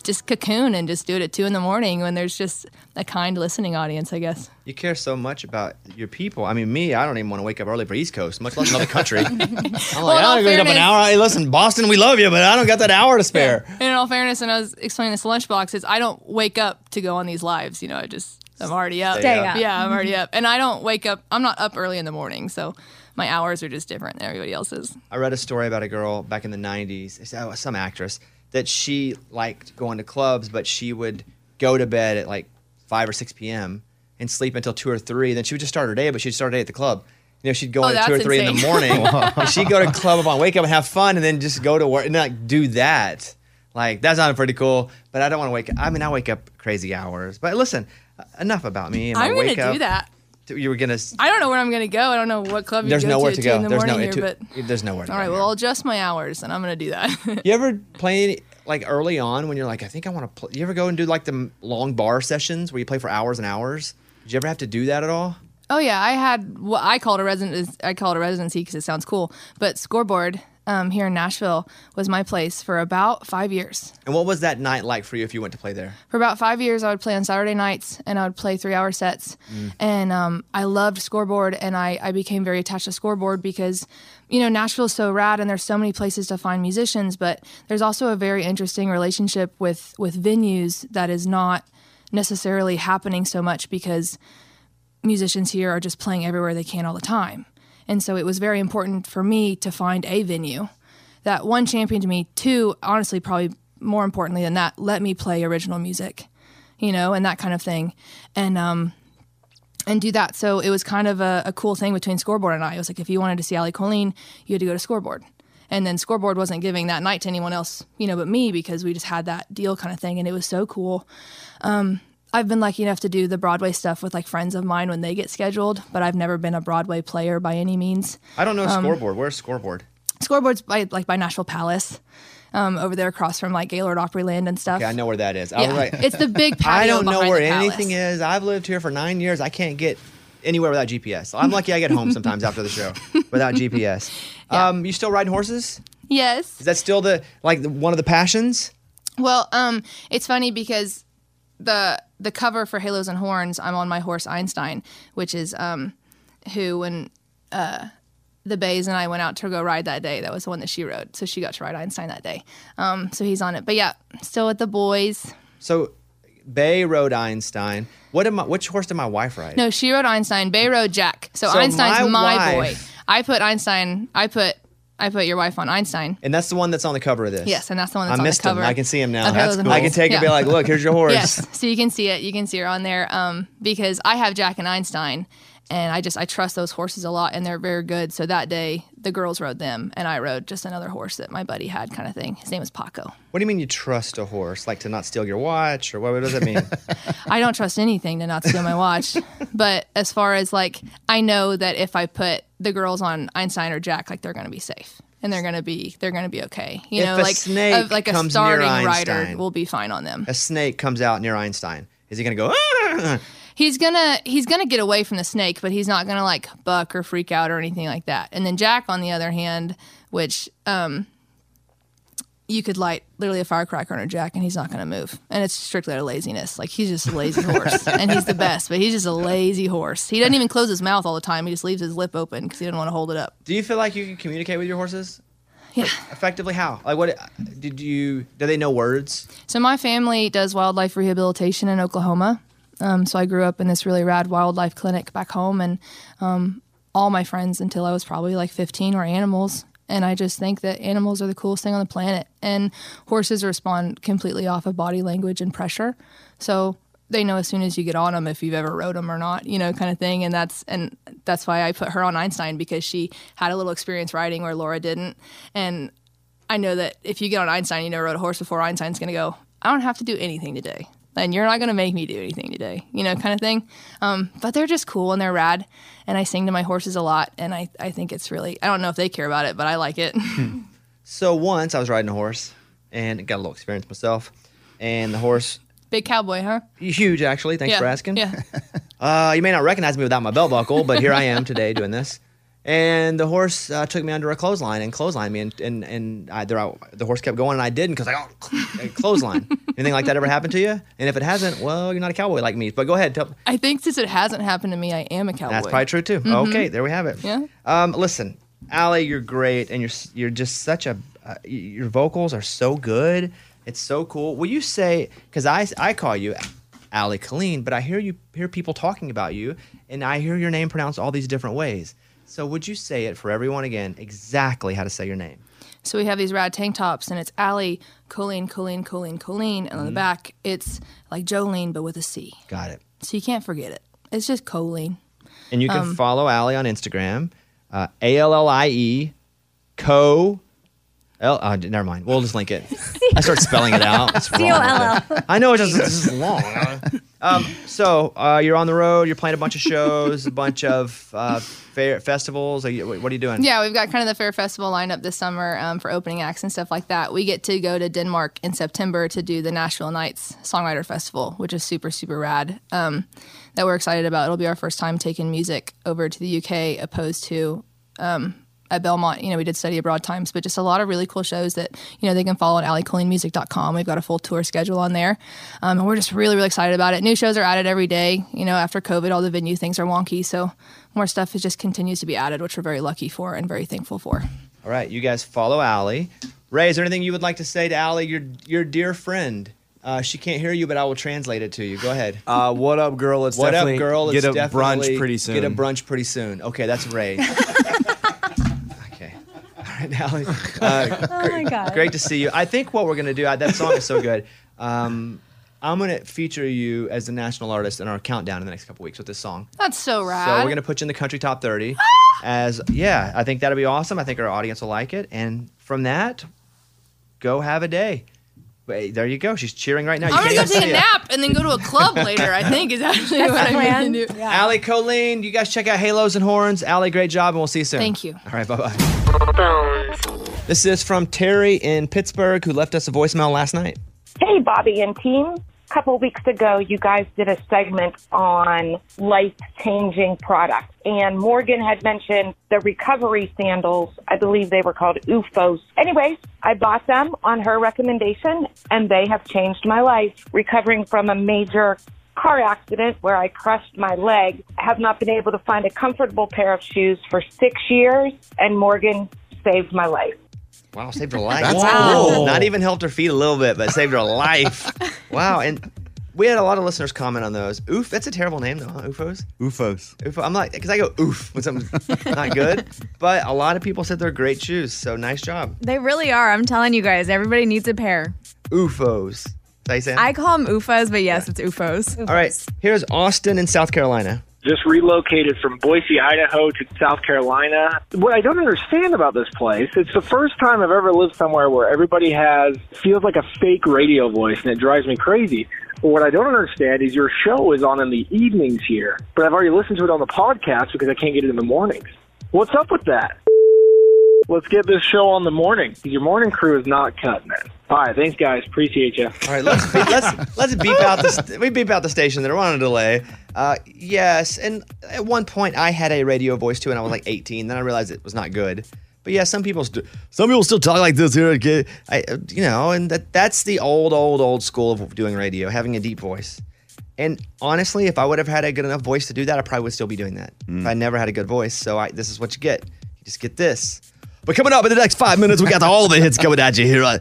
just cocoon and just do it at two in the morning when there's just a kind listening audience i guess You care so much about your people. I mean, me, I don't even want to wake up early for East Coast, much less another country. I'm like, Well, I all don't wake up an hour. Hey, listen, Boston, we love you, but I don't got that hour to spare. And in all fairness, and I was explaining this to lunchbox, is I don't wake up to go on these lives. You know, I just I'm already up. Stay up. Yeah, I'm already mm-hmm. up, and I don't wake up. I'm not up early in the morning, so my hours are just different than everybody else's. I read a story about a girl back in the 90s, oh, some actress, that she liked going to clubs, but she would go to bed at like 5 or 6 p.m. and sleep until 2 or 3. Then she would just start her day, but she'd start her day at the club. You know, she'd go Oh, in at 2 or that's 3 in the morning. and she'd go to the club on, wake up and have fun, and then just go to work and like do that. Like, that sounded pretty cool, but I don't want to wake up. I mean, I wake up crazy hours. But listen, enough about me. and I'm gonna wake do up. that. You were going to. I don't know where I'm gonna go. I don't know what club you There's go nowhere to, to go. in the There's no. here, to- but there's nowhere to all go. right. Well, I'll adjust my hours, and I'm gonna do that. You ever play like early on when you're like, I think I want to play? You ever go and do like the long bar sessions where you play for hours and hours? Did you ever have to do that at all? Oh yeah, I had what I called a resident. I call it a residency because it sounds cool. But scoreboard um, here in Nashville was my place for about five years. And what was that night like for you if you went to play there? For about five years, I would play on Saturday nights and I would play three hour sets. And um, I loved scoreboard and I, I became very attached to scoreboard because, you know, Nashville's so rad and there's so many places to find musicians, but there's also a very interesting relationship with, with venues that is not necessarily happening so much because musicians here are just playing everywhere they can all the time. And so it was very important for me to find a venue that one championed me, two, honestly, probably more importantly than that, let me play original music, you know, and that kind of thing. And um, and do that. So it was kind of a, a cool thing between Scoreboard and I. It was like if you wanted to see Allie Colleen, you had to go to Scoreboard. And then Scoreboard wasn't giving that night to anyone else, you know, but me because we just had that deal kind of thing, and it was so cool. Um, I've been lucky enough to do the Broadway stuff with like friends of mine when they get scheduled, but I've never been a Broadway player by any means. I don't know Um, scoreboard. Where's scoreboard? Scoreboard's by like by Nashville Palace, um, over there across from like Gaylord Opryland and stuff. Okay, I know where that is. Yeah. like, It's the big I don't know where anything is. I've lived here for nine years. I can't get anywhere without GPS. I'm lucky I get home sometimes after the show without GPS. Um, you still riding horses? Yes. Is that still the like the, one of the passions? Well, um, it's funny because the the cover for Halos and Horns, I'm on my horse Einstein, which is um, who when uh, the Bays and I went out to go ride that day, that was the one that she rode. So she got to ride Einstein that day. Um, so he's on it. But yeah, still with the boys. So, Bay rode Einstein. What am I, which horse did my wife ride? No, she rode Einstein. Bay rode Jack. So, So Einstein's my my, boy. I put Einstein. I put I put your wife on Einstein. And that's the one that's on the cover of this. Yes, and that's the one that's I on the cover him. I can see him now. Halos and I can take it and be like, look, here's your horse. Yes, so you can see it. You can see her on there um, because I have Jack and Einstein, and I just I trust those horses a lot, and they're very good. So that day, the girls rode them, and I rode just another horse that my buddy had, kind of thing. His name was Paco. What do you mean you trust a horse? Like to not steal your watch, or what, what does that mean? I don't trust anything to not steal my watch, but as far as like, I know that if I put the girls on Einstein or Jack, like they're going to be safe. And they're gonna be, they're gonna be okay. You If know, a like snake like a starting rider will be fine on them. a snake comes out near Einstein. Is he going to go? "Ah!" He's gonna he's gonna get away from the snake, but he's not gonna like buck or freak out or anything like that. And then Jack, on the other hand, which um, you could light literally a firecracker on a Jack, and he's not gonna move. And it's strictly out of laziness. Like he's just a lazy horse, and he's the best, but he's just a lazy horse. He doesn't even close his mouth all the time. He just leaves his lip open because he doesn't want to hold it up. Do you feel like you can communicate with your horses? Yeah. Effectively, how? Like, what did you? Do they know words? So my family does wildlife rehabilitation in Oklahoma. Um, so I grew up in this really rad wildlife clinic back home, and um, all my friends until I was probably like 15 were animals. And I just think that animals are the coolest thing on the planet, and horses respond completely off of body language and pressure. So they know as soon as you get on them if you've ever rode them or not, you know, kind of thing. And that's and that's why I put her on Einstein because she had a little experience riding where Laura didn't, and I know that if you get on Einstein, you never rode a horse before, Einstein's going to go, I don't have to do anything today. And you're not going to make me do anything today, you know, kind of thing. Um, but they're just cool and they're rad. And I sing to my horses a lot. And I, I think it's really, I don't know if they care about it, but I like it. So once I was riding a horse and got a little experience myself, and the horse Big cowboy, huh? huge actually. Thanks yeah. for asking. Yeah. Uh, you may not recognize me without my belt buckle, but here I am today doing this. And the horse uh, took me under a clothesline and clotheslined me, and and, and I, there, I, the horse kept going, and I didn't because I got a clothesline. Anything like that ever happened to you? And if it hasn't, well, you're not a cowboy like me. But go ahead, tell. I think since it hasn't happened to me, I am a cowboy. That's probably true too. Mhm. Okay, there we have it. Yeah. Um, listen, Allie, you're great, and you're you're just such a uh, your vocals are so good. It's so cool. Will you say because I I call you Allie Colleen, but I hear you hear people talking about you, and I hear your name pronounced all these different ways. So would you say it for everyone again exactly how to say your name? So we have these rad tank tops, and it's Allie, Colleen, Colleen, Colleen, Colleen. And on the Mhm. back, it's like Jolene, but with a C. Got it. So you can't forget it. It's just Colleen. And you can Um, follow Allie on Instagram, uh, A L L I E, co. L, uh, never mind. We'll just link it. I start spelling it out. It's wrong with it. I know it's just this is long. Um, so uh, you're on the road. You're playing a bunch of shows, a bunch of uh, fair festivals. What are you doing? Yeah, we've got kind of the Fair Festival lineup this summer um, for opening acts and stuff like that. We get to go to Denmark in September to do the Nashville Nights Songwriter Festival, which is super, super rad. Um, that we're excited about. It'll be our first time taking music over to the UK, opposed to um, at Belmont. You know, we did study abroad times, but just a lot of really cool shows that you know they can follow at alliecolleenmusic.com. We've got a full tour schedule on there, um, and we're just really, really excited about it. New shows are added every day. You know, after COVID, all the venue things are wonky, so more stuff is just continues to be added, which we're very lucky for and very thankful for. All right, you guys follow Allie. Ray, is there anything you would like to say to Allie, your your dear friend? Uh, she can't hear you, but I will translate it to you. Go ahead. Uh, what up, girl? Let's what up, definitely girl? get It's a brunch pretty soon. Get a brunch pretty soon. Okay, that's Ray. okay. All right, Allie. Uh, Oh my God. Great to see you. I think what we're gonna do. I, that song is so good. Um, I'm gonna feature you as the national artist in our countdown in the next couple weeks with this song. That's so rad. So we're gonna put you in the country top 30. Ah! as yeah, I think that'll be awesome. I think our audience will like it, and from that, go have a day. Wait, there you go. She's cheering right now. You I'm gonna can't go take a it. nap and then go to a club later. I think is actually That's what I'm plan. gonna do. Allie Colleen, you guys check out Halos and Horns. Allie, great job, and we'll see you soon. Thank you. All right, bye bye. This is from Terry in Pittsburgh, who left us a voicemail last night. Hey, Bobby and team. A couple weeks ago, you guys did a segment on life changing products. And Morgan had mentioned the recovery sandals. I believe they were called UFOs. Anyways, I bought them on her recommendation, and they have changed my life. Recovering from a major car accident where I crushed my leg, I have not been able to find a comfortable pair of shoes for six years, and Morgan saved my life. Wow, saved her life. That's wow. cool. Not even helped her feet a little bit, but saved her life. wow. And we had a lot of listeners comment on those. Oof, that's a terrible name though, huh? Ufos? Ufos. Ufo. I'm like, because I go oof when something's not good. But a lot of people said they're great shoes. So nice job. They really are. I'm telling you guys, everybody needs a pair. Ufos. Is that you say? I call them UFAs, but yes, it's UFOs. All right. Here's Austin in South Carolina. Just relocated from Boise, Idaho to South Carolina. What I don't understand about this place, it's the first time I've ever lived somewhere where everybody has feels like a fake radio voice and it drives me crazy. But what I don't understand is your show is on in the evenings here, but I've already listened to it on the podcast because I can't get it in the mornings. What's up with that? Let's get this show on the morning. Your morning crew is not cutting it. All right, thanks guys. Appreciate you. All right, let's let's let's beep out the st- we beep out the station that are on a delay. Uh, yes, and at one point I had a radio voice too, and I was like 18. Then I realized it was not good. But yeah, some people st- some people still talk like this here. Okay, I, you know, and that that's the old, old, old school of doing radio, having a deep voice. And honestly, if I would have had a good enough voice to do that, I probably would still be doing that. If I never had a good voice, so I, this is what you get. You just get this. But coming up in the next five minutes, we got all the hits coming at you here.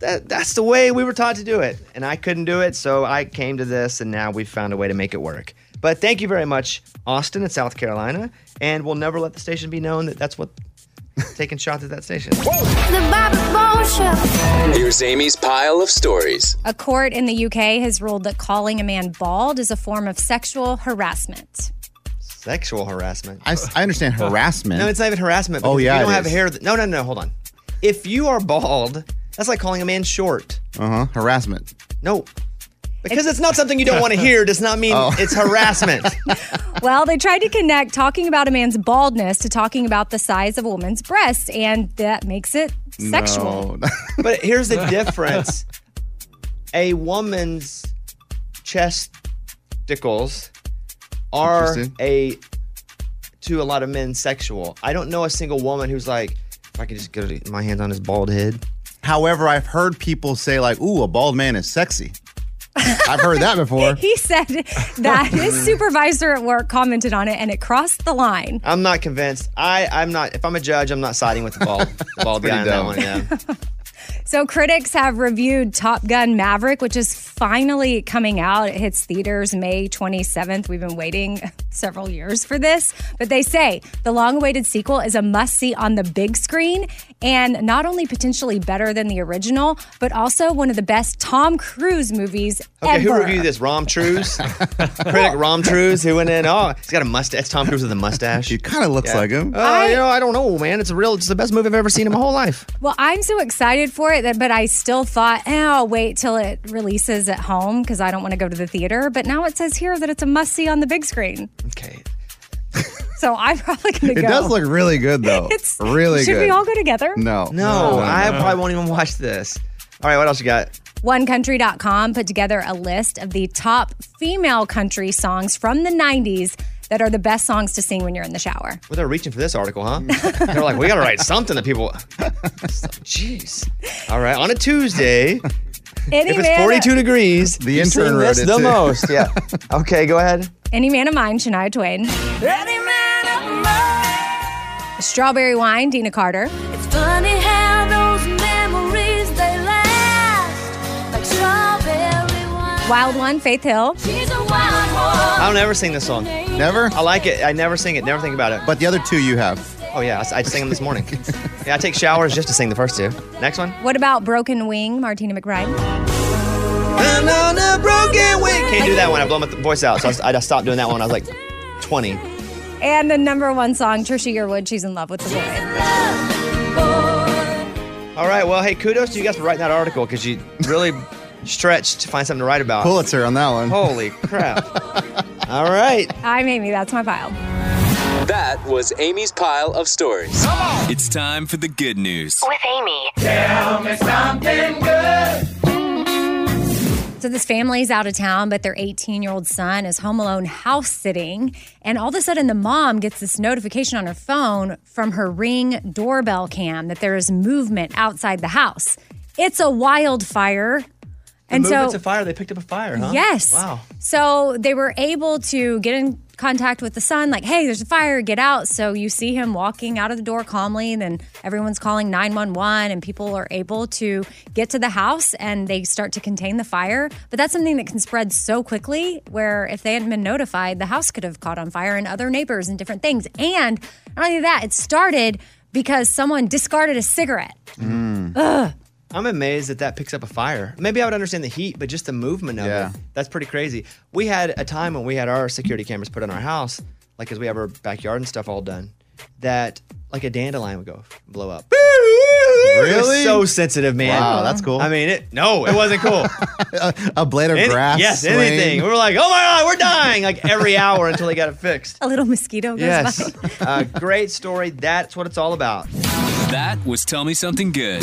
That, that's the way we were taught to do it. And I couldn't do it, so I came to this, and now we've found a way to make it work. But thank you very much, Austin in South Carolina. And we'll never let the station be known that that's what taking shots at that station. Here's Amy's pile of stories. A court in the UK has ruled that calling a man bald is a form of sexual harassment. Sexual harassment. I, I understand harassment. No, it's not even harassment. Oh, yeah, You don't it have is. hair. That, no, no, no. Hold on. If you are bald, that's like calling a man short. Uh huh. Harassment. No. Because it's, not something you don't want to hear does not mean Oh. it's harassment. Well, they tried to connect talking about a man's baldness to talking about the size of a woman's breasts, and that makes it sexual. but here's the difference a woman's chesticles are a to a lot of men sexual. I don't know a single woman who's like, if I could just get my hands on his bald head. However, I've heard people say like, "Ooh, a bald man is sexy." I've heard that before. He said that his supervisor at work commented on it and it crossed the line. I'm not convinced. I, I'm not. If I'm a judge, I'm not siding with the bald, the bald guy on that dumb. one. Yeah. So, critics have reviewed Top Gun Maverick, which is finally coming out. It hits theaters May 27th. We've been waiting several years for this, but they say the long awaited sequel is a must see on the big screen and not only potentially better than the original, but also one of the best Tom Cruise movies ever. Okay, ever. who reviewed this? Rom Trues? Critic Rom Trues, who went in. Oh, he's got a mustache. It's Tom Cruise with a mustache. He kind of looks like him. Uh, you know, I don't know, man. It's a real. It's the best movie I've ever seen in my whole life. Well, I'm so excited for it that, but I still thought, eh, I'll wait till it releases at home because I don't want to go to the theater. But now it says here that it's a must see on the big screen. Okay. So I'm probably going to go. It does look really good though. It's really Should good. we all go together? No. No, I probably won't even watch this. All right, what else you got? OneCountry.com put together a list of the top female country songs from the 90s that are the best songs to sing when you're in the shower. Well, they're reaching for this article, huh? they're like, we got to write something that people. Jeez. All right, on a Tuesday. Any if it's man- 42 degrees, The intern sing wrote it, the too. most. Yeah. Okay, go ahead. Any Man of Mine, Shania Twain. Any man of mine. Strawberry Wine, Deana Carter. It's funny how those memories they last like strawberry wine. Wild One, Faith Hill. She's a wild I one. don't ever sing this song. Never. I like it. I never sing it. Never think about it. But the other two you have. Oh yeah, I, I sang them this morning. yeah, I take showers just to sing the first two. Next one. What about Broken Wing, Martina McBride? And on a broken wing. Can't do that one. I blow my th- voice out. So I, I stopped doing that one. I was like 20. And the number one song, Trisha Yearwood, She's in Love with the Boy. All right. Well, hey, kudos to you guys for writing that article because you really stretched to find something to write about. Pulitzer on that one. Holy crap. All right. I'm Amy, that's my pile. That was Amy's pile of stories. It's time for the good news. With Amy. Tell me something good. So this family's out of town, but their 18 year old son is home alone house sitting. And all of a sudden, the mom gets this notification on her phone from her ring doorbell cam that there is movement outside the house. It's a wildfire. And And so, so, it's a fire. They picked up a fire, huh? Yes. Wow. So they were able to get in contact with the son, like, hey, there's a fire, get out. So you see him walking out of the door calmly, and then everyone's calling 911, and people are able to get to the house and they start to contain the fire. But that's something that can spread so quickly where if they hadn't been notified, the house could have caught on fire and other neighbors and different things. And not only that, it started because someone discarded a cigarette. Mm. Ugh. I'm amazed that that picks up a fire. Maybe I would understand the heat, but just the movement of Yeah. it, that's pretty crazy. We had a time when we had our security cameras put on our house, like because we have our backyard and stuff all done, that like a dandelion would go blow up. It Really? so sensitive, man. Wow, that's cool. I mean, it. No, it wasn't cool. a blade of Any- grass. yes, swing. anything. We were like, oh my god, we're dying like every hour until they got it fixed. A little mosquito goes Yes, by. uh, great story. That's what it's all about. That was Tell Me Something Good.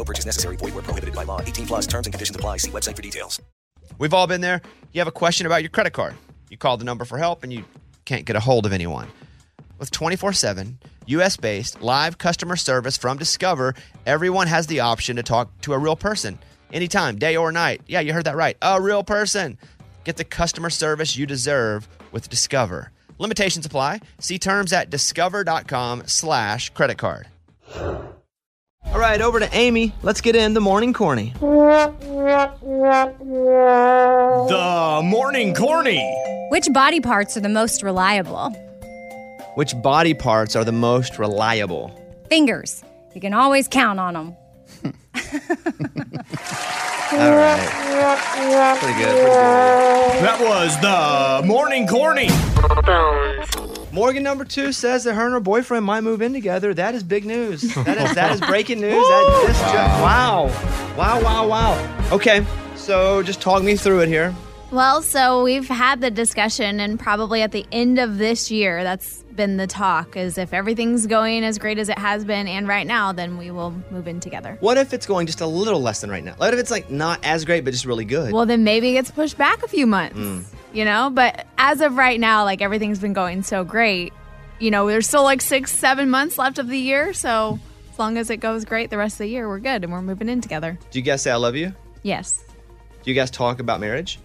No purchase necessary. Void where prohibited by law. 18 plus terms and conditions apply. See website for details. We've all been there. You have a question about your credit card. You call the number for help and you can't get a hold of anyone. With 24 7, US based live customer service from Discover, everyone has the option to talk to a real person anytime, day or night. Yeah, you heard that right. A real person. Get the customer service you deserve with Discover. Limitations apply. See terms at discover.com slash credit card. All right, over to Amy. Let's get in the morning corny. The morning corny. Which body parts are the most reliable? Which body parts are the most reliable? Fingers. You can always count on them. All right. Pretty good. Pretty good. That was the morning corny. Morgan number two says that her and her boyfriend might move in together. That is big news. That is that is breaking news. That this ju- wow. wow, wow, wow. Okay, so just talk me through it here. Well, so we've had the discussion, and probably at the end of this year, that's been the talk is if everything's going as great as it has been and right now, then we will move in together. What if it's going just a little less than right now? What if it's like not as great, but just really good? Well, then maybe it gets pushed back a few months, Mm. You know? But as of right now, like everything's been going so great. You know, there's still like six, seven months left of the year. So as long as it goes great the rest of the year, we're good and we're moving in together. Do you guys say I love you? Yes. Do you guys talk about marriage?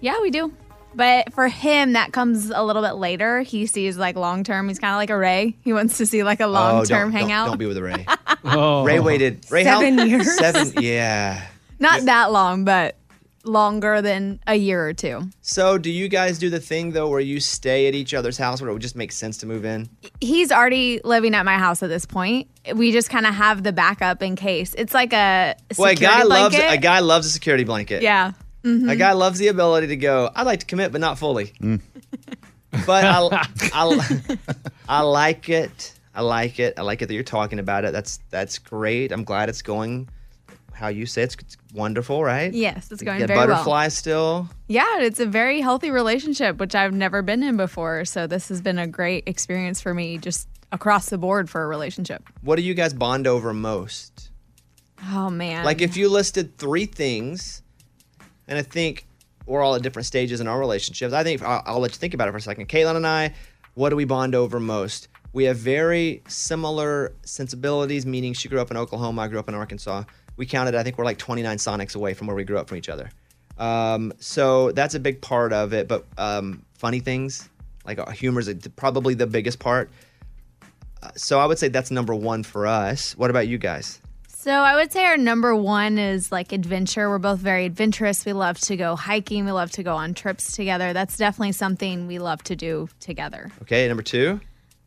Yeah, we do. But for him, that comes a little bit later. He sees like long term. He's kind of like a Ray. He wants to see like a long term Oh, hangout. Don't, don't be with a Ray. Oh. Ray waited. Ray, Seven how, years? Seven. Yeah. Not that long, but longer than a year or two. So, do you guys do the thing though, where you stay at each other's house, where it would just make sense to move in? He's already living at my house at this point. We just kind of have the backup in case. It's like a Well, a guy loves a guy loves a security blanket. Yeah. Mhm. A guy loves the ability to go. I'd like to commit, but not fully. But I, I, I like it. I like it. I like it that you're talking about it. That's that's great. I'm glad it's going how you say it's, it's wonderful, right? Yes, it's going Get very well. butterflies still. Yeah, it's a very healthy relationship, which I've never been in before. So this has been a great experience for me, just across the board for a relationship. What do you guys bond over most? Oh man, Like if you listed three things, and I think we're all at different stages in our relationships. I think I'll, I'll let you think about it for a second. Caitlin and I, what do we bond over most? We have very similar sensibilities, meaning she grew up in Oklahoma, I grew up in Arkansas. We counted, I think we're like 29 Sonics away from where we grew up from each other. Um, so that's a big part of it. But um, funny things, like uh, humor is probably the biggest part. Uh, so I would say that's number one for us. What about you guys? So I would say our number one is like adventure. We're both very adventurous. We love to go hiking. We love to go on trips together. That's definitely something we love to do together. Okay, number two.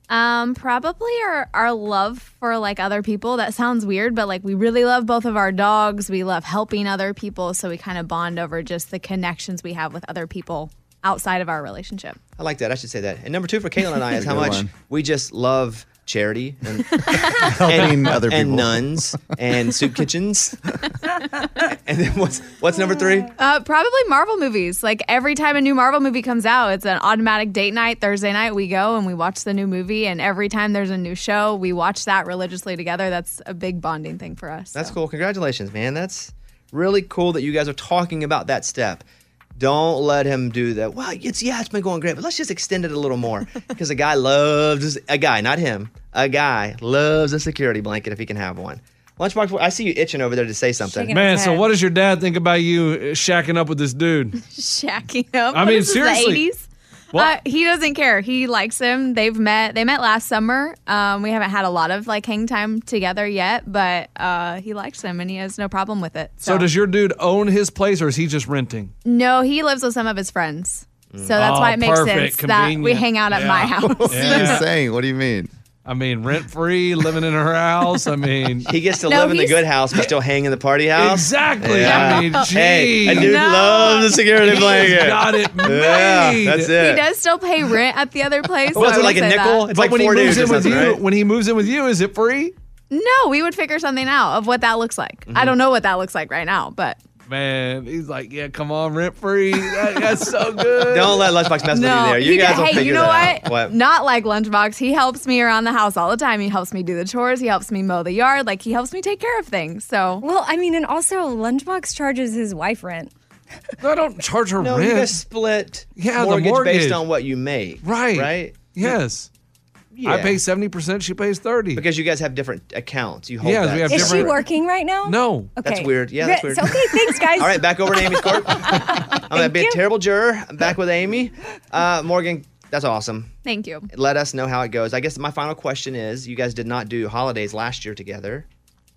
Um, probably our our love for like other people. That sounds weird, but like we really love both of our dogs. We love helping other people, so we kind of bond over just the connections we have with other people outside of our relationship. I like that. I should say that. And number two for Caitlin and I is how much one. we just love charity and Helping and, other and nuns and soup kitchens. and then what's what's number three? Uh, probably Marvel movies. Like every time a new Marvel movie comes out, it's an automatic date night. Thursday night, we go and we watch the new movie. And every time there's a new show, we watch that religiously together. That's a big bonding thing for us. That's cool. Congratulations, man. That's really cool that you guys are talking about that step. Don't let him do that. Well, it's yeah, it's been going great, but let's just extend it a little more because a guy loves a guy, not him. A guy loves a security blanket if he can have one. Lunchbox, I see you itching over there to say something. Man, so what does your dad think about you uh, shacking up with this dude? Shacking up. I What mean, is this, the seriously. 80s? What? Uh, he doesn't care. He likes him. They've met. They met last summer. Um, we haven't had a lot of like hang time together yet, but uh, he likes him and he has no problem with it. So does your dude own his place or is he just renting? No, he lives with some of his friends. So that's why Oh, it makes perfect, sense that we convenient. hang out at my Yeah. house. What are you saying? What do you mean? I mean, rent free, living in her house. I mean, He gets to No, live in the good house, but still hang in the party house. Exactly. Yeah. I mean, hey, a geez. dude No. loves the security blanket. got it Yeah, made. that's it. He does still pay rent at the other place. What's so it like would a say nickel? that. It's But like when he moves in with you, right? when he moves in with you, is it free? No, we would figure something out of what that looks like. Mm-hmm. I don't know what that looks like right now, but Man, he's like, yeah, come on, rent free. That, that's so good. Don't let Lunchbox mess with you no. there. You he- guys will hey, figure you know that what? out. What? Not like Lunchbox. He helps me around the house all the time. He helps me do the chores. He helps me mow the yard. Like he helps me take care of things. So Well, I mean, and also Lunchbox charges his wife rent. No, I don't charge her No, rent. you guys split Yeah, the mortgage, mortgage. based on what you make. Right. Right? Yes. Yeah. I pay 70%, she pays 30 Because you guys have different accounts. You hold Yes, that. we have Is she working right now? No. Okay. That's weird. Yeah, that's Re- weird. Okay, thanks, guys. All right, back over to Amy's court. I'm going to be a terrible juror. I'm back with Amy. Uh, Morgan, that's awesome. thank you. Let us know how it goes. I guess my final question is you guys did not do holidays last year together.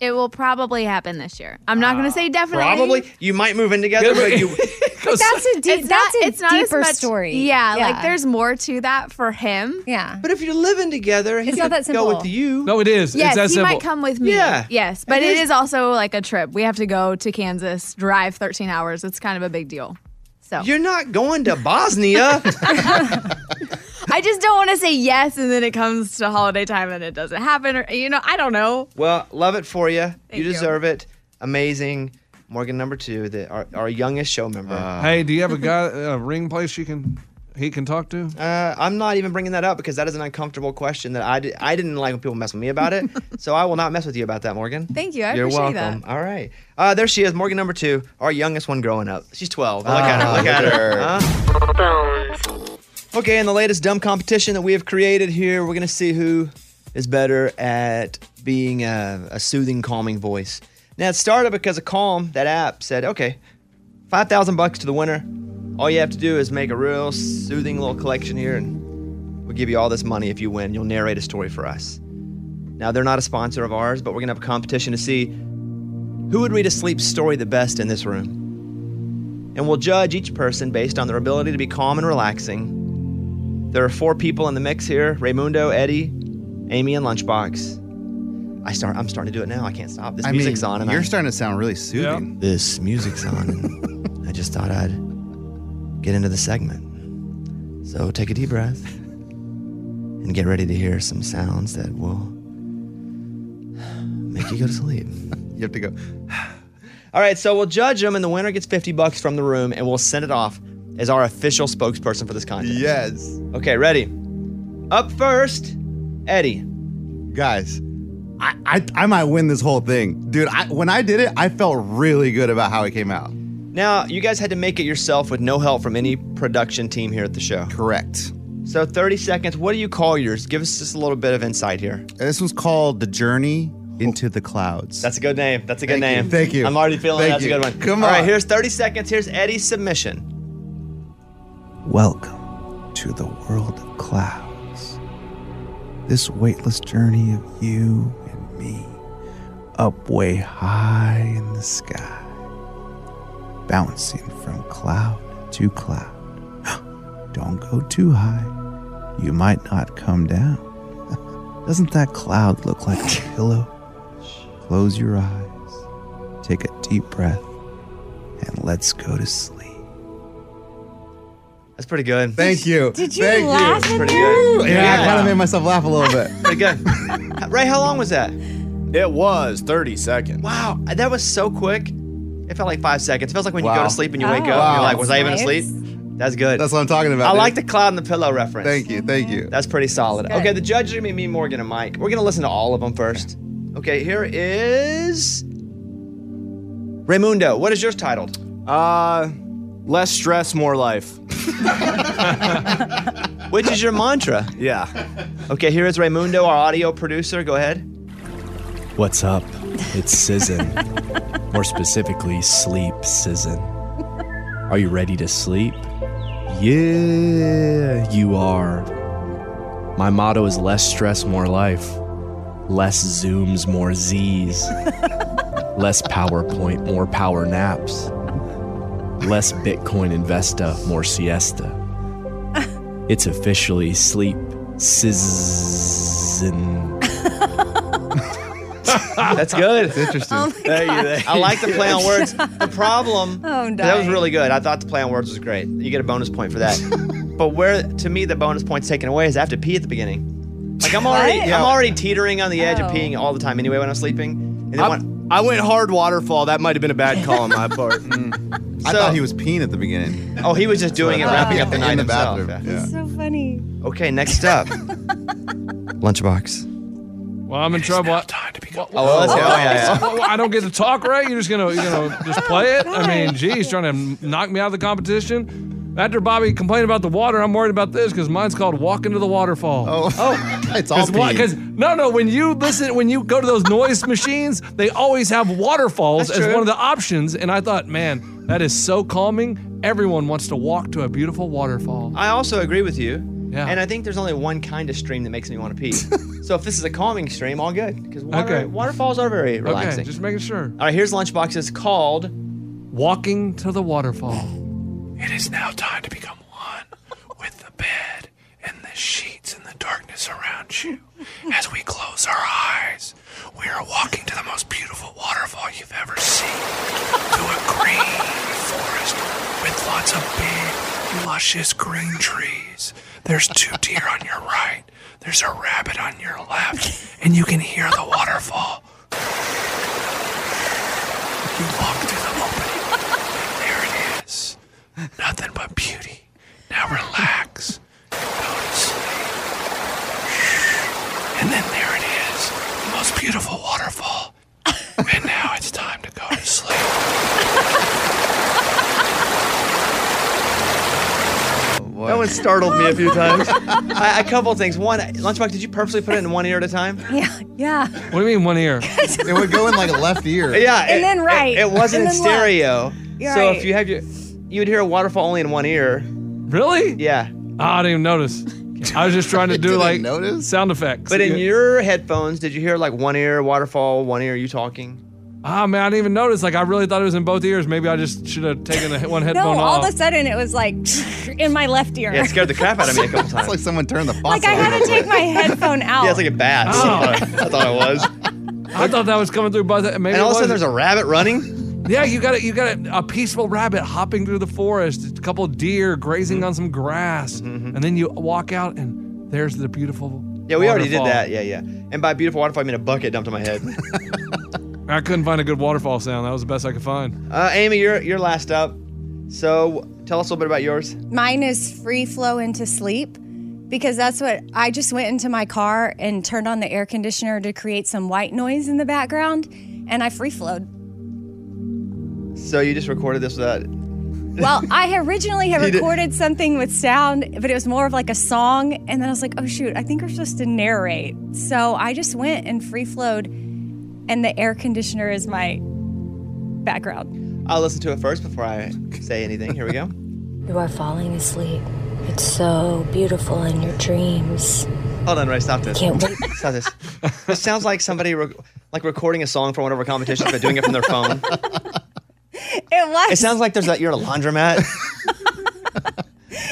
It will probably happen this year. I'm not going to say definitely. Probably. You might move in together, but you. But that's a deep, It's that's not, a it's not as deeper much- story. Yeah, like there's more to that for him. Yeah. But if you're living together, he It's not could that go simple. with you. No, it is. Yes, it's that he simple. might come with me. Yeah. Yes, but It it is- is also like a trip. We have to go to Kansas, drive 13 hours. It's kind of a big deal. So You're not going to Bosnia. I just don't want to say yes and then it comes to holiday time and it doesn't happen or you know, I don't know. well, love it for you. You you. deserve it. Amazing. Morgan number two, the our, our youngest show member. hey, do you have a guy a ring place you can he can talk to? Uh, I'm not even bringing that up because that is an uncomfortable question that I, di- I didn't like when people mess with me about it. so I will not mess with you about that, Morgan. Thank you. I You're appreciate welcome. that. All right. Uh, there she is, Morgan number two, our youngest one growing up. She's 12. Look Ah, at her. Look look at at her. Huh? Okay, in the latest dumb competition that we have created here, we're going to see who is better at being a, a soothing, calming voice. Now, it started because of Calm, that app, said, okay, 5000 bucks to the winner. All you have to do is make a real soothing little collection here, and we'll give you all this money if you win. You'll narrate a story for us. Now, they're not a sponsor of ours, but we're going to have a competition to see who would read a sleep story the best in this room. And we'll judge each person based on their ability to be calm and relaxing. There are four people in the mix here Raymundo, Eddie, Amy, and Lunchbox. I start, I'm starting to do it now. I can't stop. This I music's mean, on. And you're I, starting to sound really soothing. This music's on. And I just thought I'd get into the segment. So take a deep breath and get ready to hear some sounds that will make you go to sleep. you have to go. All right, so we'll judge them, and the winner gets 50 bucks from the room, and we'll send it off as our official spokesperson for this contest. Yes. Okay, ready? Up first, Eddie. Guys, I, I I might win this whole thing, dude. I, when I did it, I felt really good about how it came out. Now, you guys had to make it yourself with no help from any production team here at the show. Correct. So 30 seconds. What do you call yours? Give us just a little bit of insight here. This one's called "The Journey into the Clouds." That's a good name. That's a good Thank you. name. Thank you. I'm already feeling Thank that's you. a good one. Come on. All right, here's 30 seconds. Here's Eddie's submission. Welcome to the world of clouds. This weightless journey of you and me up way high in the sky, bouncing from cloud to cloud. Don't go too high. You might not come down. Doesn't that cloud look like a pillow? Close your eyes, take a deep breath, and let's go to sleep. That's pretty good. Thank you. Did you Thank laugh you. at Pretty good. Yeah, I kind of made myself laugh a little bit. Pretty good. Ray, how long was that? It was 30 seconds. Wow, that was so quick. It felt like five seconds. It feels like when you go to sleep and you wake Oh, up, and you're like, was I even asleep? That's good. That's what I'm talking about. I dude. like the cloud and the pillow reference. Thank you. Thank you. That's pretty solid. Good. Okay, the judges are gonna be me, Morgan, and Mike. We're gonna listen to all of them first. Okay, here is Raymundo. What is yours titled? Uh, less stress, more life. Which is your mantra? Yeah. Okay, here is Raymundo, our audio producer. Go ahead. What's up? It's Sizzin. More specifically, Sleep Sizzin. Are you ready to sleep? Yeah, you are. My motto is less stress, more life. Less Zooms, more Zs. Less PowerPoint, more power naps. Less Bitcoin Investa, more siesta. It's officially sleep sizzin. That's good. It's interesting. Oh my Thank you. God. Thank I like the play on words. The problem Oh, that was dying. really good. I thought the play on words was great. You get a bonus point for that. but where to me the bonus point's taken away is I have to pee at the beginning. Like I'm already What? I'm already teetering on the edge of Oh. peeing all the time anyway when I'm sleeping. And then I, when, I went hard waterfall. That might have been a bad call on my part. Mm. I So- thought he was peeing at the beginning. oh, he was just doing it, wrapping up the in night the himself. bathroom. Yeah. Yeah. So funny. Okay, next up, lunchbox. Well, I'm in trouble. I- Oh, well, let's go. Yeah, yeah. Well, I don't get to talk, right? You're just gonna, you know, just play it. I mean, geez, trying to knock me out of the competition. After Bobby complained about the water, I'm worried about this because mine's called "Walk into the Waterfall." Oh, oh, it's all Because no, no, when you listen, when you go to those noise machines, they always have waterfalls That's as true. one of the options. And I thought, man, that is so calming. Everyone wants to walk to a beautiful waterfall. I also agree with you. Yeah. And I think there's only one kind of stream that makes me want to pee. so if this is a calming stream, all good. Because water, Okay. waterfalls are very relaxing. Okay, just making sure. all right, here's lunchbox. It's called Walking to the waterfall. It is now time to become one with the bed and the sheets and the darkness around you. As we close our eyes, we are walking to the most beautiful waterfall you've ever seen. to a green forest with lots of big, luscious green trees. There's two deer on your right, there's a rabbit on your left, and you can hear the waterfall. You walk through the opening, and there it is. Nothing but beauty. Now relax. Go to sleep. And then there beautiful waterfall. and now it's time to go to sleep. That one startled me a few times. I, a couple things. One, Lunchbox, did you purposely put it in one ear at a time? Yeah, yeah. What do you mean one ear? it would go in like a left ear. Yeah, And it- then right, It, it wasn't in stereo. So right. if you have your, you would hear a waterfall only in one ear. Really? Yeah. Oh, I didn't even notice. I was just trying to do like notice? sound effects. But in your headphones, did you hear like one ear waterfall, one ear you talking? Ah, man, I didn't even notice. Like, I really thought it was in both ears. Maybe I just should have taken the one No, headphone all off. of a sudden it was like in my left ear. Yeah, it scared the crap out of me a couple times. It's like someone turned the faucet like I had to take my headphone out. Yeah, it's like a bat. Oh. I thought it was. I thought that was coming through both. Maybe and all it of a sudden, there's a rabbit running. Yeah, you got it. You got a, a peaceful rabbit hopping through the forest. A couple of deer grazing Mm-hmm. on some grass, and then you walk out, and there's the beautiful. Yeah, we already did that. Yeah, yeah. And by beautiful waterfall, I mean a bucket dumped on my head. I couldn't find a good waterfall sound. That was the best I could find. Uh, Amy, you're you're last up. So tell us a little bit about yours. Mine is free flow into sleep because that's what I just went into my car and turned on the air conditioner to create some white noise in the background and I free flowed. So you just recorded this without. Well, I originally had recorded something with sound, but it was more of like a song. And then I was like, oh, shoot, I think we're supposed to narrate. So I just went and free flowed, and the air conditioner is my background. I'll listen to it first before I say anything. Here we go. You are falling asleep. It's so beautiful in your dreams. Hold on, Ray. Stop this. Can't wait. Stop this. This sounds like somebody re- like recording a song for one of our competitions, but doing it from their phone. It was. It sounds like there's a, you're at a laundromat.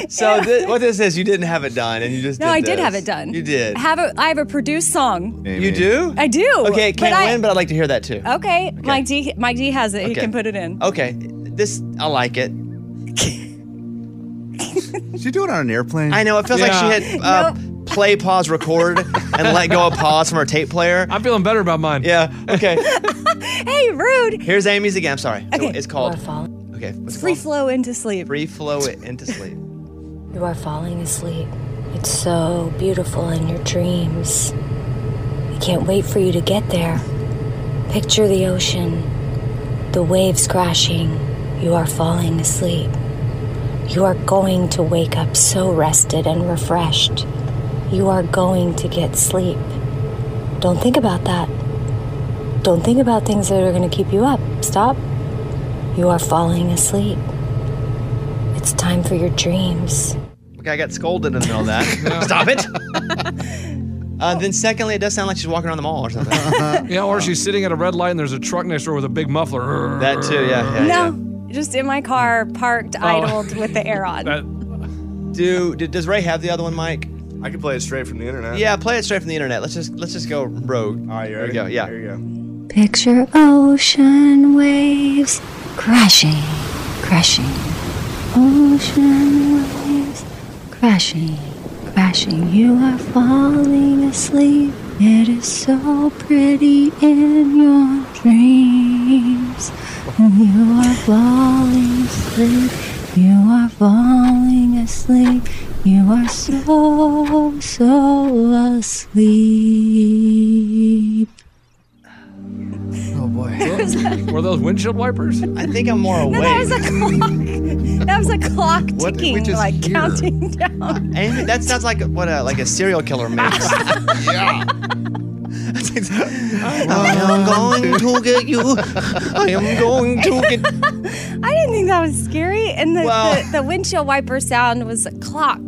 so thi- what this is, you didn't have it done, and you just No, did I did this. have it done. You did. I have a, I have a produced song. You do? I do. Okay, it can't I- win, but I'd like to hear that too. Okay, Mike D. Mike D has it. He Okay. can put it in. Okay, this I like it. Did she do it on an airplane? I know it feels like she hit uh, play, pause, record, and let go of pause from our tape player. I'm feeling better about mine. Yeah. Okay. hey, rude. Here's Amy's again. I'm sorry. Okay. It's called. Okay. What's it Free called? flow into sleep. Free flow it into sleep. You are falling asleep. It's so beautiful in your dreams. I can't wait for you to get there. Picture the ocean, the waves crashing. You are falling asleep. You are going to wake up so rested and refreshed. You are going to get sleep. Don't think about that. Don't think about things that are going to keep you up. Stop. You are falling asleep. It's time for your dreams. Okay, I got scolded in the middle of that. Stop it. Uh, then, secondly, it does sound like she's walking around the mall or something. yeah, or she's sitting at a red light and there's a truck next door with a big muffler. That too, yeah, yeah, no, just in my car, parked, Oh. idled with the air on. Do, do does Ray have the other one, Mike? I can play it straight from the internet. Yeah, play it straight from the internet. Let's just let's just go rogue. All right, you There we go. Yeah. There you go. Picture ocean waves crashing, crashing. Ocean waves crashing, crashing. You are falling asleep. It is so pretty in your dreams. You are falling asleep. You are falling asleep. You are so, so asleep. Oh boy. Were those windshield wipers? I think I'm more No, that was a clock. That was a clock What did we ticking, just like hear? counting down. Amy, that sounds like what a like a serial killer makes. yeah. I am oh, going to get you. I am going to get. You I didn't think that was scary. And the, Well- the, the windshield wiper sound was a clock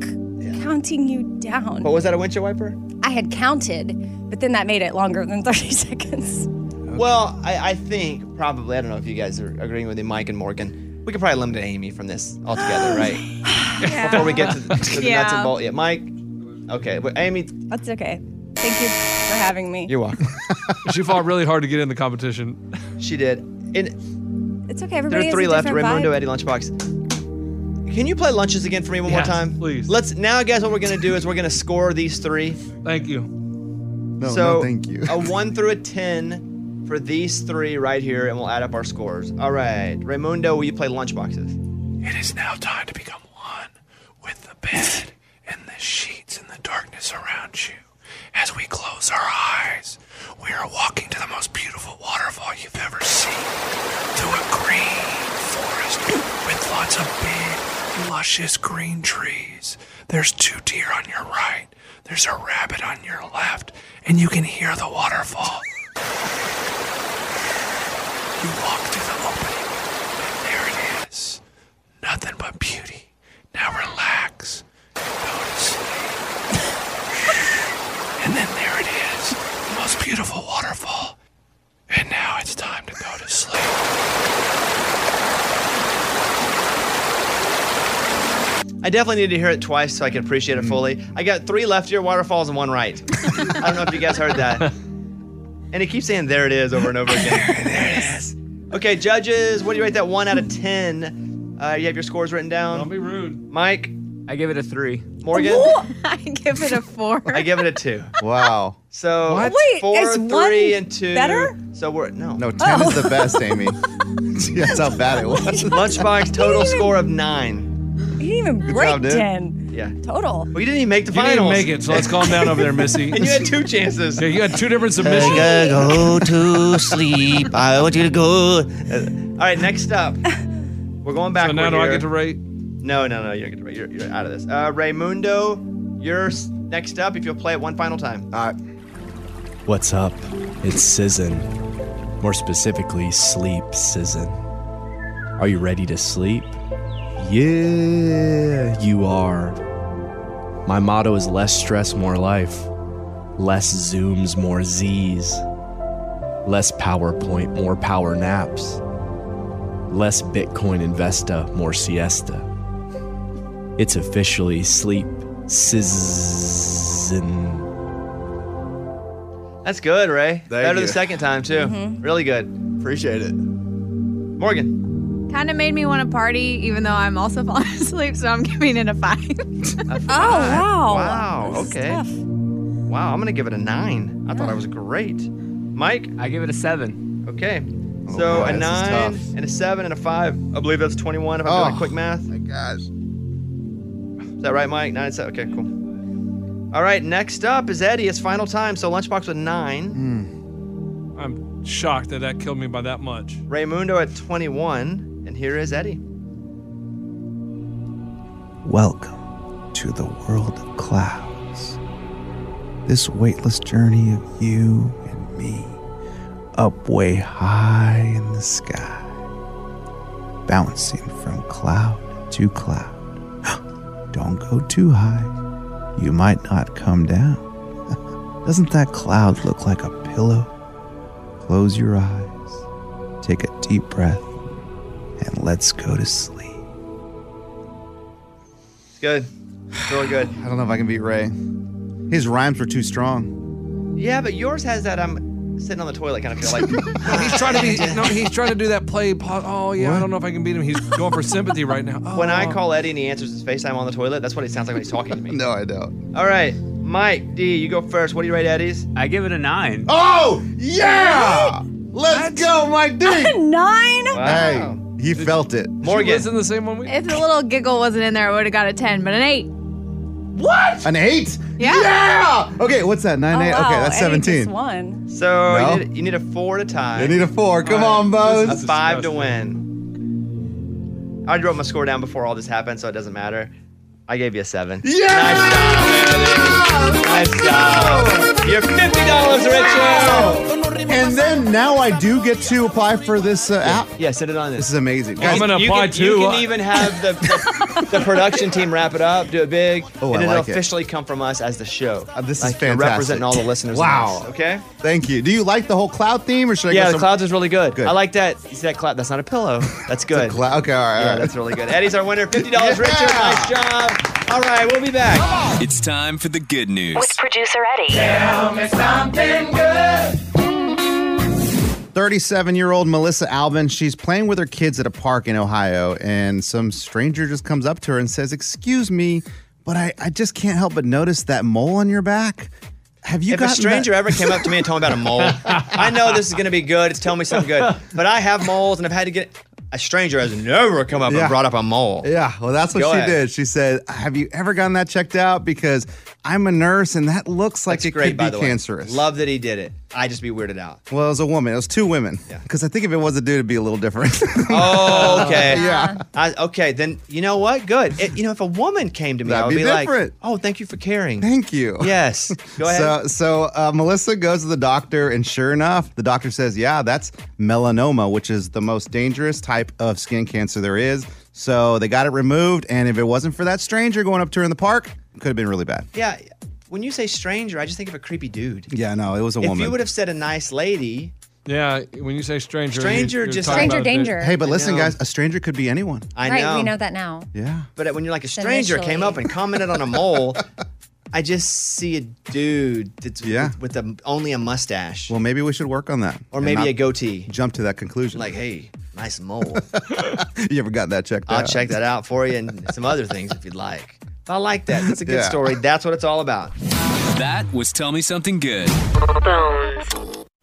counting you down. But was that a windshield wiper? I had counted, but then that made it longer than 30 seconds. Well, I, I think probably. I don't know if you guys are agreeing with me, Mike and Morgan. We could probably eliminate Amy from this altogether, right? Before we get to the, to the nuts and bolts. Yeah, Mike. Okay, but Amy, That's okay. Thank you for having me. you're welcome. she fought really hard to get in the competition. She did. And It's okay. Everybody there are three has a left. different Raymundo. Eddie, Lunchbox. Can you play lunches again for me one Yes, more time, please? Let's now, guys. What we're gonna do is we're gonna score these three. Thank you. No, so no, thank you. a one through a ten for these three right here, and we'll add up our scores. All right, Raymundo, will you play lunchboxes? It is now time to become one with the bed and the sheets and the darkness around you. As we close our eyes, we are walking to the most beautiful waterfall you've ever seen. Through a green forest with lots of big, luscious green trees. There's two deer on your right. There's a rabbit on your left. And you can hear the waterfall. You walk through the opening, and there it is. Nothing but beauty. Now relax. Go to sleep. and then there it is. The most beautiful waterfall. And now it's time to go to sleep. I definitely need to hear it twice so I can appreciate it fully. I got three left ear waterfalls and one right. I don't know if you guys heard that. And he keeps saying "there it is" over and over again. there it is. Okay, judges, what do you rate that one out of ten? Uh, you have your scores written down. Don't be rude, Mike. I give it a three. Morgan. I give it a four. I give it a two. Wow. So What? Wait, four, is three, one and two. better? So we're no. No, 10 is the best, Amy. That's how bad it was. Lunchbox total score of nine. You didn't even Good break job, dude. 10 Yeah. total. Well, you didn't even make the You didn't finals. make it, so let's calm down over there, Missy. and you had two chances. Yeah, you had two different submissions. go to sleep. I want you to go. all right, next up. We're going back. So now do I get to rate? No, no, no. You don't get to rate. You're, you're out of this. Uh, Raymundo, you're s- next up. If you'll play it one final time. All right. What's up? It's Sizzin. More specifically, Sleep Sizzin. Are you ready to sleep? Yeah, you are. My motto is less stress, more life. Less Zooms, more Z's. Less PowerPoint, more power naps. Less Bitcoin Investa, more siesta. It's officially sleep sizzin. That's good, Ray. Better you. the second time too. Mhm. Really good. Appreciate it. Morgan. Kind of made me want to party, even though I'm also falling asleep, so I'm giving it a five. oh, wow. Wow. This Okay. Wow. I'm gonna give it a nine. I thought I was great. Mike. I give it a seven. Okay. Oh, So boy, a nine and a seven and a five. I believe that's 21 if I'm Oh, doing quick math. Oh my gosh. Is that right, Mike? Nine, seven. Okay, cool. All right, next up is Eddie. It's final time. So Lunchbox with nine. Hmm. I'm shocked that that killed me by that much. Raymundo at 21. And here is Eddie. Welcome to the world of clouds. This weightless journey of you and me up way high in the sky, bouncing from cloud to cloud. Don't go too high, you might not come down. Doesn't that cloud look like a pillow? Close your eyes, take a deep breath, and let's go to sleep. It's good. It's really good. I don't know if I can beat Ray. His rhymes were too strong. Yeah, but yours has that I'm sitting on the toilet kind of feel like. No, he's trying to be. No, he's trying to do that play. po- Oh yeah, I don't know if I can beat him. He's going for sympathy right now. Oh. When I oh. call Eddie and he answers his FaceTime on the toilet, that's what he sounds like when he's talking to me. no, I don't. All right, Mike D, you go first. What do you rate Eddie's? I give it a nine. Oh, yeah! Let's go, Mike D. Nine? Hey, he felt it. Morgan. listen the same one we. if the little giggle wasn't in there, I would have got a 10, but an 8. What? An eight? Yeah. Yeah! Okay, what's that? Nine, Oh, eight? wow, Okay, that's 17. won. So No. you, need, you need a four to tie. You need a four. Come All on, A Bose. five to win. I already wrote my score down before all this happened, so it doesn't matter. I gave you a seven. Yeah! Nice job. You're fifty dollars richer. And then now I do get to apply for this uh, app. Yeah, send it on this. This is amazing. I'm gonna you apply can, too. You can even have the, the, the production team wrap it up, do it big, Oh, and I it'll like it. officially come from us as the show. Uh, this is Like, you're fantastic. representing all the listeners. Wow. in this, okay. Thank you. Do you like the whole cloud theme, or should I Yeah, go the some- clouds is really good. Good. I like that. You see that cloud? That's not a pillow. That's good. Clou- okay, all right. yeah, all right. that's really good. Eddie's our winner. Fifty dollars Yeah. richer. Nice job. All right, we'll be back. It's time for the good news. With producer Eddie. 37-year-old Melissa Alvin. She's playing with her kids at a park in Ohio, and some stranger just comes up to her and says, "Excuse me, but I, I just can't help but notice that mole on your back. Have you if a stranger that- ever came up to me and told me about a mole, I know this is going to be good. It's telling me something good. But I have moles and I've had to get. A stranger has never come up Yeah. and brought up a mole. Yeah, well, that's what Go she ahead. did. She said, "Have you ever gotten that checked out? Because I'm a nurse, and that looks like That's it great, could by be the way. cancerous." Love that he did it. I'd just be weirded out. Well, it was a woman. It was two women. Yeah. Because I think if it was a dude, it'd be a little different. Oh, okay. Yeah. I, okay, then you know what? Good. It- you know, if a woman came to me, I That'd would be be, like, "Oh, thank you for caring." Thank you. Yes. Go ahead. So, so uh, Melissa goes to the doctor, and sure enough, the doctor says, "Yeah, that's melanoma, which is the most dangerous type of skin cancer there is." So they got it removed, and if it wasn't for that stranger going up to her in the park, it could have been really bad. yeah. When you say stranger, I just think of a creepy dude. Yeah, no, it was a woman. if woman. you would have said a nice lady, Yeah, when you say stranger, Stranger you're just- talking Stranger about danger. Hey, but listen, know. guys, a stranger could be anyone. I right, know. we know that now. Yeah. But when you're like a It's stranger came initially. up and commented on a mole, I just see a dude that's Yeah. with, with a, only a mustache Well, maybe we should work on that, or maybe a goatee. Jump to that conclusion. Like, hey, nice mole. you ever got that checked out? I'll out? check that out for you and some other things if you'd like. If I like that. That's a good Yeah. story. That's what it's all about. That was Tell Me Something Good.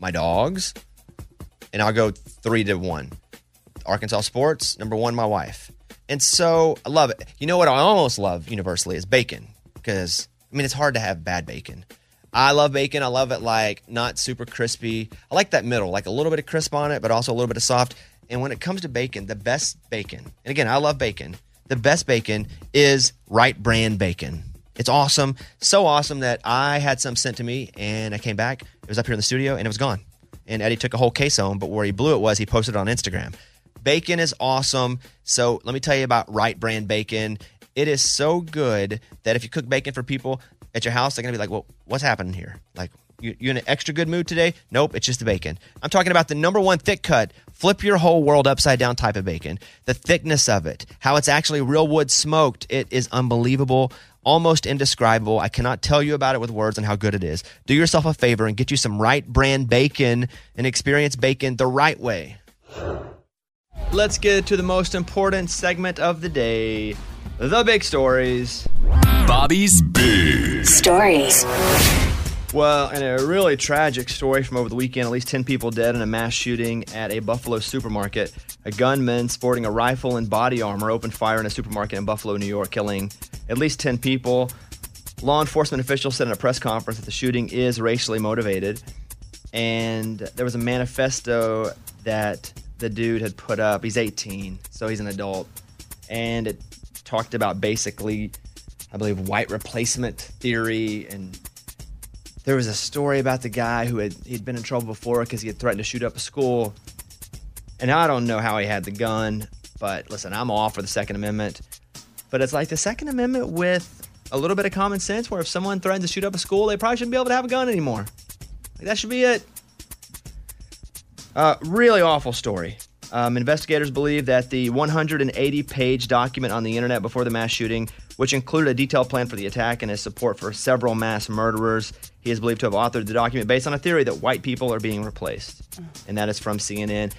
my dogs, and I'll go three to one. Arkansas sports, number one, my wife. And so I love it. You know what I almost love universally is bacon because, I mean, it's hard to have bad bacon. I love bacon. I love it like not super crispy. I like that middle, like a little bit of crisp on it, but also a little bit of soft. And when it comes to bacon, the best bacon, and again, I love bacon, the best bacon is Wright Brand bacon. It's awesome. So awesome that I had some sent to me and I came back. It was up here in the studio and it was gone. And Eddie took a whole case home, but where he blew it was he posted it on Instagram. Bacon is awesome. So let me tell you about Wright Brand bacon. It is so good that if you cook bacon for people at your house, they're gonna be like, "Well, what's happening here? Like, you, you in an extra good mood today? Nope, it's just the bacon." I'm talking about the number one thick cut, flip your whole world upside down type of bacon. The thickness of it, how it's actually real wood smoked, it is unbelievable. Almost indescribable. I cannot tell you about it with words and how good it is. Do yourself a favor and get you some Wright Brand bacon and experience bacon the right way. Let's get to the most important segment of the day the big stories. Bobby's Big Stories. Well, and a really tragic story from over the weekend. At least 10 people dead in a mass shooting at a Buffalo supermarket. A gunman sporting a rifle and body armor opened fire in a supermarket in Buffalo, New York, killing at least 10 people. Law enforcement officials said in a press conference that the shooting is racially motivated. And there was a manifesto that the dude had put up. He's 18, so he's an adult. And it talked about basically, I believe, white replacement theory and there was a story about the guy who had he'd been in trouble before because he had threatened to shoot up a school. And I don't know how he had the gun. But listen, I'm all for the Second Amendment. But it's like the Second Amendment with a little bit of common sense where if someone threatens to shoot up a school, they probably shouldn't be able to have a gun anymore. Like, that should be it. Uh, really awful story. Um, investigators believe that the 180 page document on the internet before the mass shooting, which included a detailed plan for the attack and his support for several mass murderers, he is believed to have authored the document based on a theory that white people are being replaced. And that is from CNN.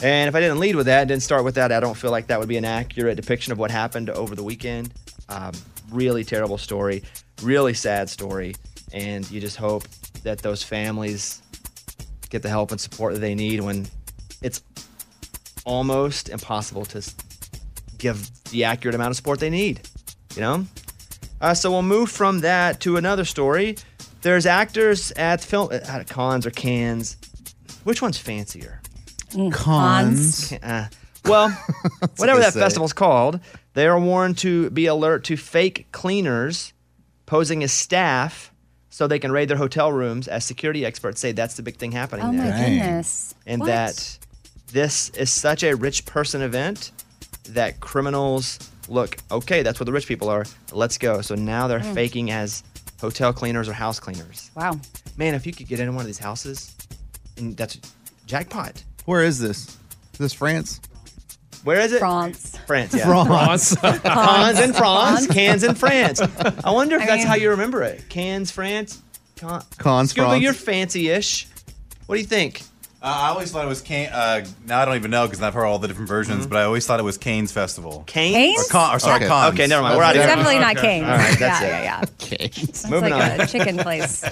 And if I didn't lead with that, didn't start with that, I don't feel like that would be an accurate depiction of what happened over the weekend. Um, really terrible story, really sad story. And you just hope that those families get the help and support that they need when almost impossible to give the accurate amount of support they need. You know? Uh, so we'll move from that to another story. There's actors at film at cons or cans. Which one's fancier? Cons. Uh, well, whatever that say. festival's called, they are warned to be alert to fake cleaners posing as staff so they can raid their hotel rooms, as security experts say that's the big thing happening Oh my there. goodness. And What? that this is such a rich person event that criminals look, okay, that's where the rich people are. Let's go. So now they're Mm. faking as hotel cleaners or house cleaners. Wow. Man, if you could get into one of these houses, and that's jackpot. Where is this? Is this France? Where is it? France. France, yeah. France. Cons in France, France. cans in France. I wonder if I that's mean- how you remember it. Cans, France. Con- Cons, Scuba, France. you're fancy-ish. What do you think? Uh, I always thought it was Kane. Uh, now I don't even know because I've heard all the different versions, but I always thought it was Kane's Festival. Canes? Or, con- or sorry, Okay. Cons. Okay, never mind. We're out of It's here. definitely not Cane's. All right, that's yeah, it. yeah, yeah. Sounds Moving like on. a chicken place.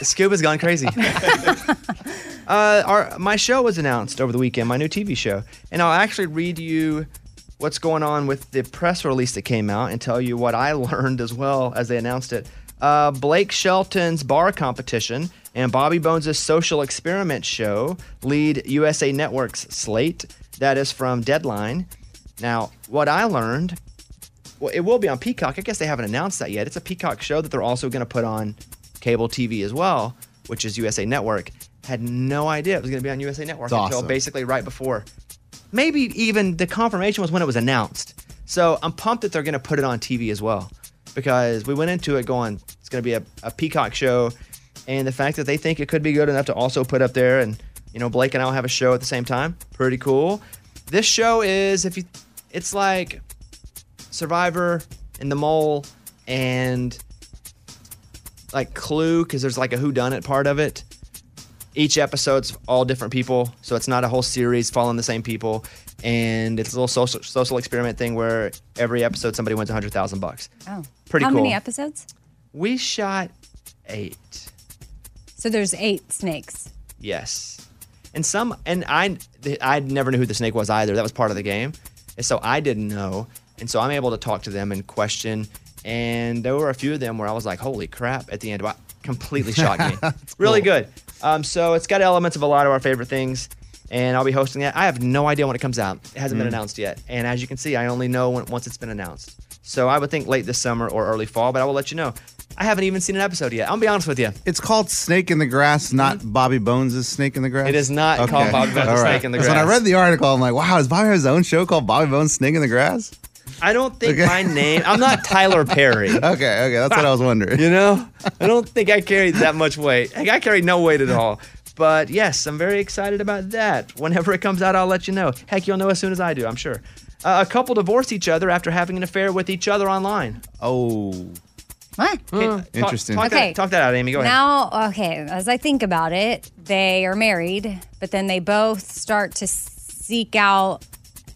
Scuba's gone crazy. uh, our my show was announced over the weekend, my new TV show, and I'll actually read you what's going on with the press release that came out and tell you what I learned as well as they announced it. Uh, Blake Shelton's bar competition and Bobby Bones' social experiment show lead USA Network's slate. That is from Deadline. Now, what I learned well, it will be on Peacock. I guess they haven't announced that yet. It's a Peacock show that they're also going to put on cable TV as well, which is USA Network. Had no idea it was going to be on USA Network It's until awesome. basically right before. Maybe even the confirmation was when it was announced. So I'm pumped that they're going to put it on TV as well because we went into it going, it's going to be a, a Peacock show. And the fact that they think it could be good enough to also put up there and, you know, Blake and I will have a show at the same time. Pretty cool. This show is, if you, it's like Survivor and The Mole and like Clue because there's like a Who Done It part of it. Each episode's all different people, so it's not a whole series following the same people. And it's a little social social experiment thing where every episode somebody wins a hundred thousand bucks. Oh. Pretty How cool. How many episodes? We shot eight. So there's eight snakes. Yes. And some, and I, I never knew who the snake was either. That was part of the game. And so I didn't know. And so I'm able to talk to them and question. And there were a few of them where I was like, holy crap, at the end. Wow, completely shocked me. really good. Um, so it's got elements of a lot of our favorite things. And I'll be hosting it. I have no idea when it comes out. It hasn't been Mm. announced yet. And as you can see, I only know when, once it's been announced. So I would think late this summer or early fall, but I will let you know. I haven't even seen an episode yet. I'll be honest with you. It's called Snake in the Grass, not Bobby Bones' Snake in the Grass. It is not called Bobby Bones' All Snake in the Grass. When I read the article, I'm like, wow, does Bobby have his own show called Bobby Bones Snake in the Grass? I don't think Okay. my name. I'm not Tyler Perry. okay, okay, that's what I was wondering. You know, I don't think I carried that much weight. Like, I carry no weight at all. But yes, I'm very excited about that. Whenever it comes out, I'll let you know. Heck, you'll know as soon as I do. I'm sure. Uh, a couple divorce each other after having an affair with each other online. Oh, What? Okay, talk- Interesting. Talk, Okay. that, talk that out, Amy. Go ahead. Now, okay, as I think about it, they are married, but then they both start to seek out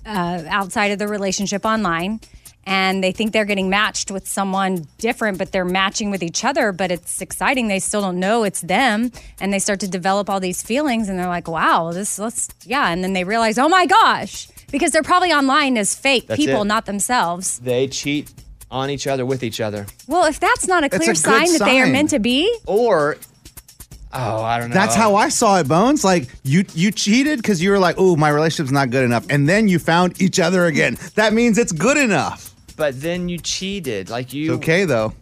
uh, outside of the relationship online. And they think they're getting matched with someone different, but they're matching with each other. But it's exciting. They still don't know it's them. And they start to develop all these feelings. And they're like, wow, this, let's, yeah. And then they realize, oh my gosh, because they're probably online as fake That's people, it. not themselves. They cheat on each other with each other. Well, if that's not a It's a clear good sign that they are meant to be, Or, oh, I don't know. That's how I saw it, Bones. Like you, you cheated because you were like, "Oh, my relationship's not good enough," and then you found each other again. That means it's good enough. But then you cheated. Like you. It's okay though.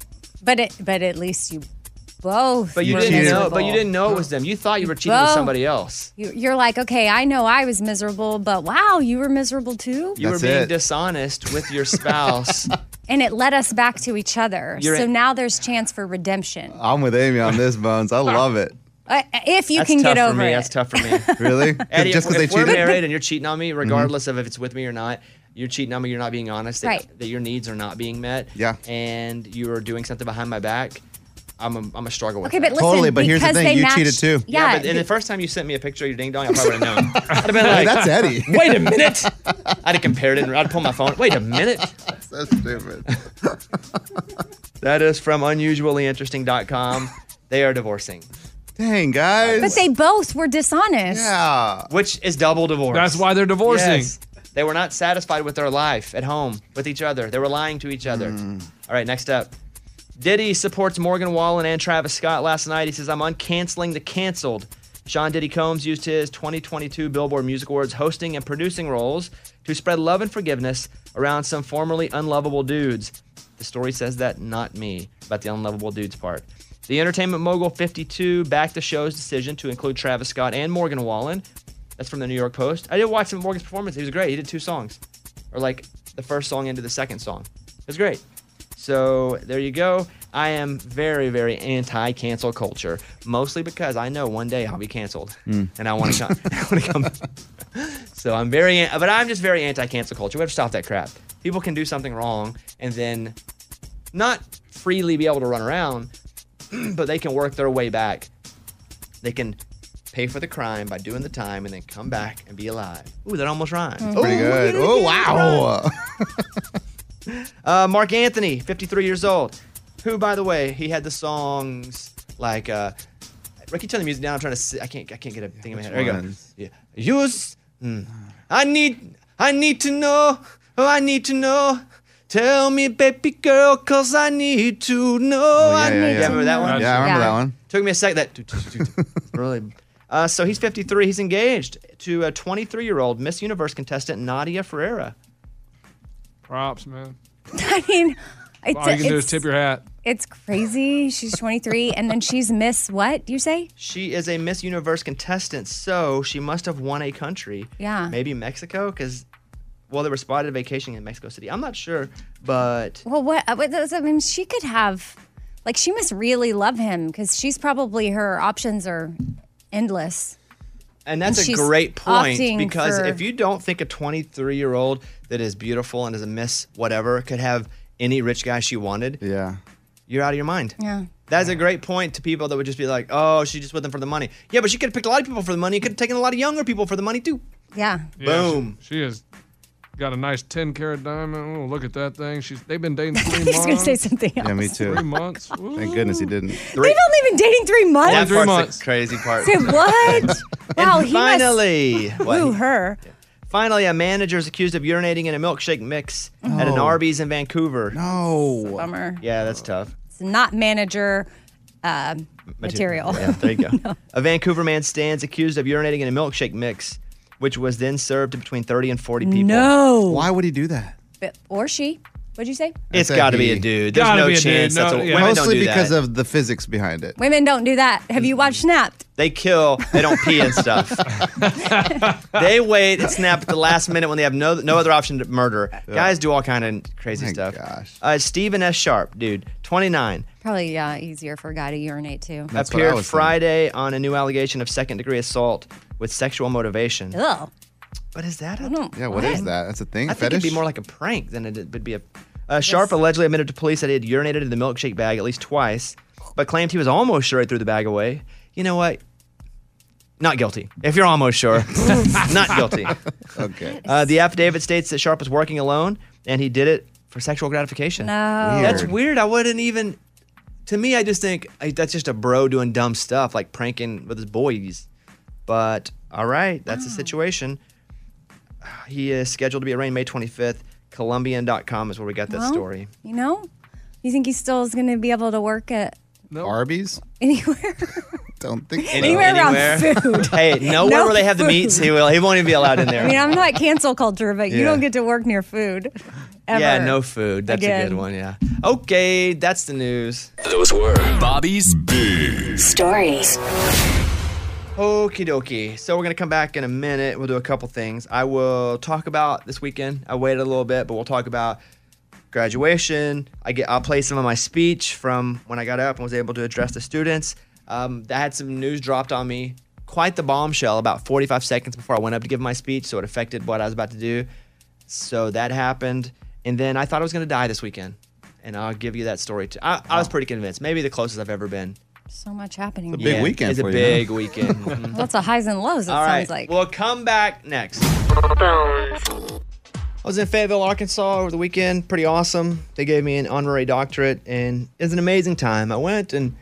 But it, but at least you both. But you were didn't know. But you didn't know it was them. You thought you were cheating with Both. somebody else. You- You're like, okay, I know I was miserable, but wow, you were miserable too. You were being it. dishonest with your spouse. And it led us back to each other. You're so in- now there's chance for redemption. I'm with Amy on this, Bones. I love it. Uh, if you That's can tough get for over me. it. That's tough for me. Really? Eddie, Just if, because they if we're cheated? married and you're cheating on me, regardless of if it's with me or not, you're cheating on me. You're not being honest. That, Right. that your needs are not being met. Yeah. And you are doing something behind my back. I'm a, I'm a struggle with Okay, that. but listen, Totally, but here's the thing, you matched, cheated too. Yeah, but and the- the first time you sent me a picture of your ding dong, I probably would have known. I'd have been like, that's Eddie. Wait a minute. I'd have compared it and I'd pull my phone. Wait a minute. so stupid. That is from unusuallyinteresting.com. They are divorcing. Dang, guys. but they both were dishonest. Yeah. Which is double divorce. That's why they're divorcing. Yes. They were not satisfied with their life at home with each other. They were lying to each other. Hmm. All right, next up. Diddy supports Morgan Wallen and Travis Scott last night. He says, I'm uncanceling the canceled. Sean Diddy Combs used his 2022 Billboard Music Awards hosting and producing roles to spread love and forgiveness around some formerly unlovable dudes. The story says that, not me, about the unlovable dudes part. The entertainment mogul 52 backed the show's decision to include Travis Scott and Morgan Wallen. That's from the New York Post. I did watch some Morgan's performance. He was great. He did two songs, or like the first song into the second song. It was great. So there you go. I am very, very anti cancel culture, mostly because I know one day I'll be canceled, Mm. and I want to come. I want to come. so I'm very, but I'm just very anti cancel culture. We have to stop that crap. People can do something wrong and then not freely be able to run around, but they can work their way back. They can pay for the crime by doing the time and then come back and be alive. Ooh, that almost rhymed. That's pretty good. Oh, wow. Uh, Marc Anthony, 53 years old, who, by the way, he had the songs like uh, Ricky, turn the music down. I'm trying to. See, I can't. I can't get a thing in my head. There you go. Yeah. Use. mm. I need. I need to know. Oh, I need to know. Tell me, baby girl, cause I need to know. Oh, yeah, I yeah, need yeah. remember that one? Yeah, I remember that one. Took me a sec. That really. Uh, so he's 53. He's engaged to a 23 year old Miss Universe contestant Nadia Ferreira. Props, man. I mean, it's, All you can do is tip your hat. It's crazy. She's 23, and then she's Miss what? Do you say? She is a Miss Universe contestant, so she must have won a country. Yeah. Maybe Mexico, because well, they were spotted vacationing in Mexico City. I'm not sure, but Well, what? uh, what does- I mean, she could have, like, she must really love him because she's probably her options are endless. and that's And a great point because for- if you don't think a 23 year old that is beautiful and is a Miss whatever could have any rich guy she wanted, yeah, you're out of your mind. Yeah. That's a great point to people that would just be like, "Oh, she's just with them for the money." Yeah, but she could have picked a lot of people for the money. Could have taken a lot of younger people for the money too. Yeah. Yeah, Boom. She, she has got a nice 10 carat diamond. Oh, look at that thing. She's They've been dating three He's months. gonna say something else. Yeah, me too. Three months. Thank goodness he didn't. They've only been dating three months. That three part's months. the crazy part. Say what? wow, and he finally, must what- woo her. Finally, a manager is accused of urinating in a milkshake mix at an Oh. Arby's in Vancouver. No. Bummer. Yeah, that's tough. It's not manager uh, material. Yeah, there you go. A Vancouver man stands accused of urinating in a milkshake mix, which was then served to between 30 and 40 people. No. Why would he do that? But- or she. What'd you say? It's got to be a dude. There's Gotta no be a dude. chance. That's No, a, yeah. Women don't Mostly do because that. of the physics behind it. Women don't do that. Have you watched Snapped? They kill. They don't pee and stuff. they wait and snap at the last minute when they have no no other option to murder. Guys do all kind of crazy My stuff. gosh. Uh, Stephen S. Sharp, dude, 29, Probably uh, easier for a guy to urinate too. That's what I appeared was thinking. Friday on a new allegation of second degree assault with sexual motivation. Ugh. But is that I a don't. Yeah, what is that? That's a thing. I think it'd be more like a prank than it would be a. Uh, Sharp allegedly admitted to police that he had urinated in the milkshake bag at least twice, but claimed he was almost sure he threw the bag away. You know what? Not guilty. If you're almost sure, not guilty. okay. Uh, the affidavit states that Sharp was working alone and he did it for sexual gratification. No. That's Weird. weird. I wouldn't even. To me, I just think I, that's just a bro doing dumb stuff, like pranking with his boys. But all right, that's the situation. He is scheduled to be arraigned May 25th. Columbian.com is where we got that Well, story. You know? You think he still is going to be able to work at Arby's? anywhere? don't think so. Anywhere around food. Hey, nowhere No where they have the meats, he will. He won't even be allowed in there. I mean, I'm not cancel culture, but you don't get to work near food. Ever. Yeah, no food. That's a good one. Yeah. Okay, that's the news. Those were Bobby's Big Stories. Okie dokie. So we're gonna come back in a minute. We'll do a couple things. I will talk about this weekend. I waited a little bit, but we'll talk about graduation. I get. I'll play some of my speech from when I got up and was able to address the students. Um, I had some news dropped on me. Quite the bombshell about 45 seconds before I went up to give my speech, so it affected what I was about to do. So that happened, and then I thought I was gonna die this weekend, and I'll give you that story too. I, I was pretty convinced. Maybe the closest I've ever been. So much happening. It's a big Yeah, weekend It's a for you, big huh? weekend. Lots of highs and lows, it All right. sounds like. We'll come back next. I was in Fayetteville, Arkansas over the weekend. Pretty awesome. They gave me an honorary doctorate, and it was an amazing time. I went and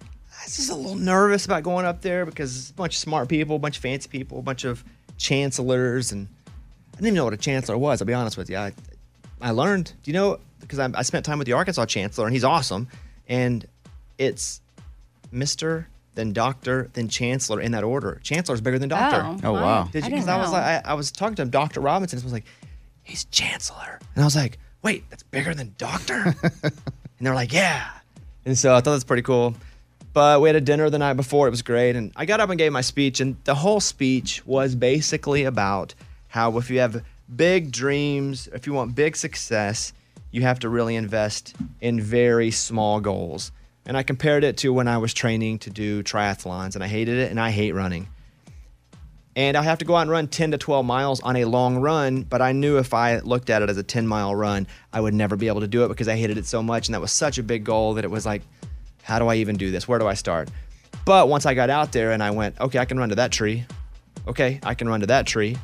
I was just a little nervous about going up there because it's a bunch of smart people, a bunch of fancy people, a bunch of chancellors, and I didn't even know what a chancellor was. I'll be honest with you. I, I learned. Do you know? Because I, I spent time with the Arkansas chancellor, and he's awesome. And it's Mister, then Doctor, then Chancellor in that order. Chancellor's bigger than Doctor. Oh. Oh, wow. Did I you? didn't Because I was know. like, I, I was talking to him, Doctor Robinson. and was like, he's Chancellor, and I was like, wait, that's bigger than Doctor. and they're like, yeah. And so I thought that's pretty cool. But we had a dinner the night before. It was great. And I got up and gave my speech. And the whole speech was basically about how if you have big dreams, if you want big success, you have to really invest in very small goals. And I compared it to when I was training to do triathlons. And I hated it. And I hate running. And I have to go out and run 10 to 12 miles on a long run. But I knew if I looked at it as a 10 mile run, I would never be able to do it because I hated it so much. And that was such a big goal that it was like, how do I even do this? Where do I start? But once I got out there and I went, okay, I can run to that tree. Okay, I can run to that tree.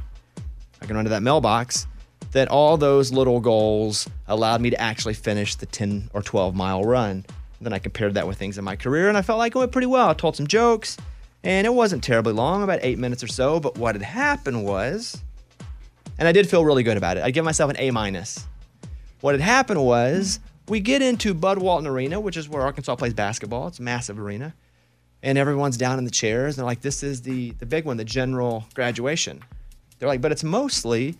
I can run to that mailbox. That all those little goals allowed me to actually finish the 10 or 12 mile run. Then I compared that with things in my career and I felt like it went pretty well. I told some jokes and it wasn't terribly long, about eight minutes or so. But what had happened was, and I did feel really good about it. I give myself an A minus. What had happened was we get into Bud Walton Arena, which is where Arkansas plays basketball. It's a massive arena. And everyone's down in the chairs. And they're like, this is the, the big one, the general graduation. They're like, but it's mostly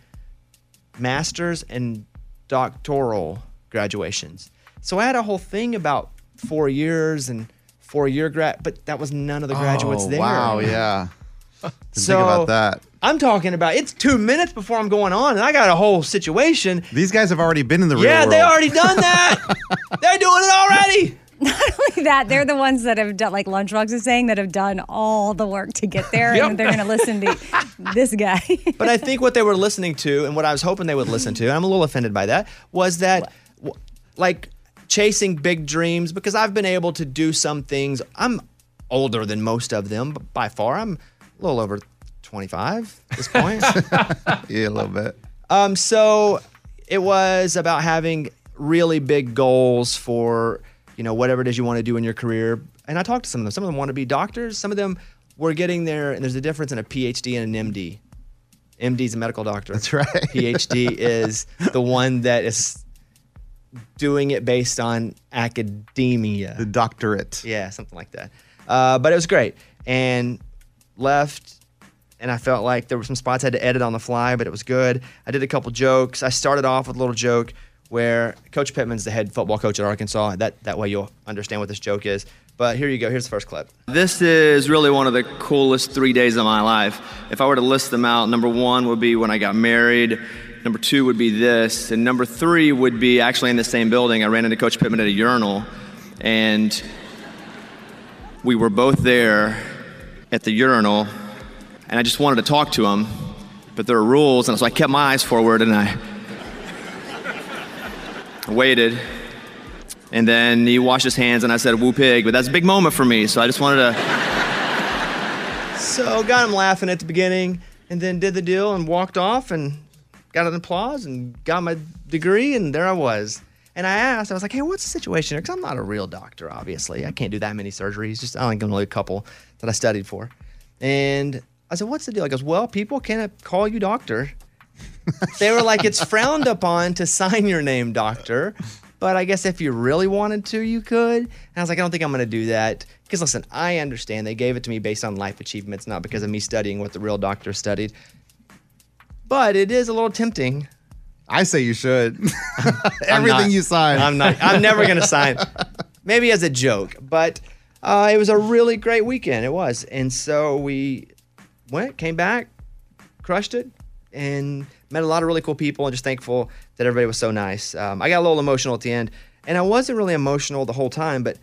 master's and doctoral graduations. So I had a whole thing about four years and four year grad, but that was none of the graduates Oh, there. Wow, yeah. Didn't So think about that. I'm talking about it's two minutes before I'm going on, and I got a whole situation. These guys have already been in the real yeah, world. they already done that. They're doing it already. Not only that they're the ones that have done, like Lunchbox is saying, that have done all the work to get there, Yep. and they're going to listen to this guy. But I think what they were listening to, and what I was hoping they would listen to, and I'm a little offended by that, was that w- like chasing big dreams because I've been able to do some things. I'm older than most of them, but by far I'm a little over 25 at this point. yeah, a little bit. Um, so it was about having really big goals for, you know, whatever it is you want to do in your career. And I talked to some of them. Some of them want to be doctors. Some of them were getting there, and there's a difference in a PhD and an MD. MD is a medical doctor. That's right. PhD is the one that is doing it based on academia. The doctorate. Yeah, something like that. Uh, but it was great. And left, and I felt like there were some spots I had to edit on the fly, but it was good. I did a couple jokes. I started off with a little joke where Coach Pittman's the head football coach at Arkansas. That, that way you'll understand what this joke is. But here you go. Here's the first clip. This is really one of the coolest three days of my life. If I were to list them out, number one would be when I got married. Number two would be this. And number three would be actually in the same building. I ran into Coach Pittman at a urinal. And we were both there at the urinal. And I just wanted to talk to him. But there are rules. And so I kept my eyes forward and I waited. And then he washed his hands and I said, woo pig. But that's a big moment for me. So I just wanted to. So got him laughing at the beginning and then did the deal and walked off and got an applause and got my degree and there I was. And I asked, I was like, hey, what's the situation here? Because I'm not a real doctor, obviously. I can't do that many surgeries. Just I think only a couple that I studied for. And I said, what's the deal? He goes, well, people can't call you doctor. they were like, it's frowned upon to sign your name doctor. but I guess if you really wanted to, you could. And I was like, I don't think I'm going to do that. Because listen, I understand they gave it to me based on life achievements, not because of me studying what the real doctor studied. But it is a little tempting. I say you should. Everything not- you sign. I'm not. I'm never going to sign. Maybe as a joke, but uh, it was a really great weekend. It was, and so we went, came back, crushed it, and met a lot of really cool people. And just thankful that everybody was so nice. Um, I got a little emotional at the end, and I wasn't really emotional the whole time, but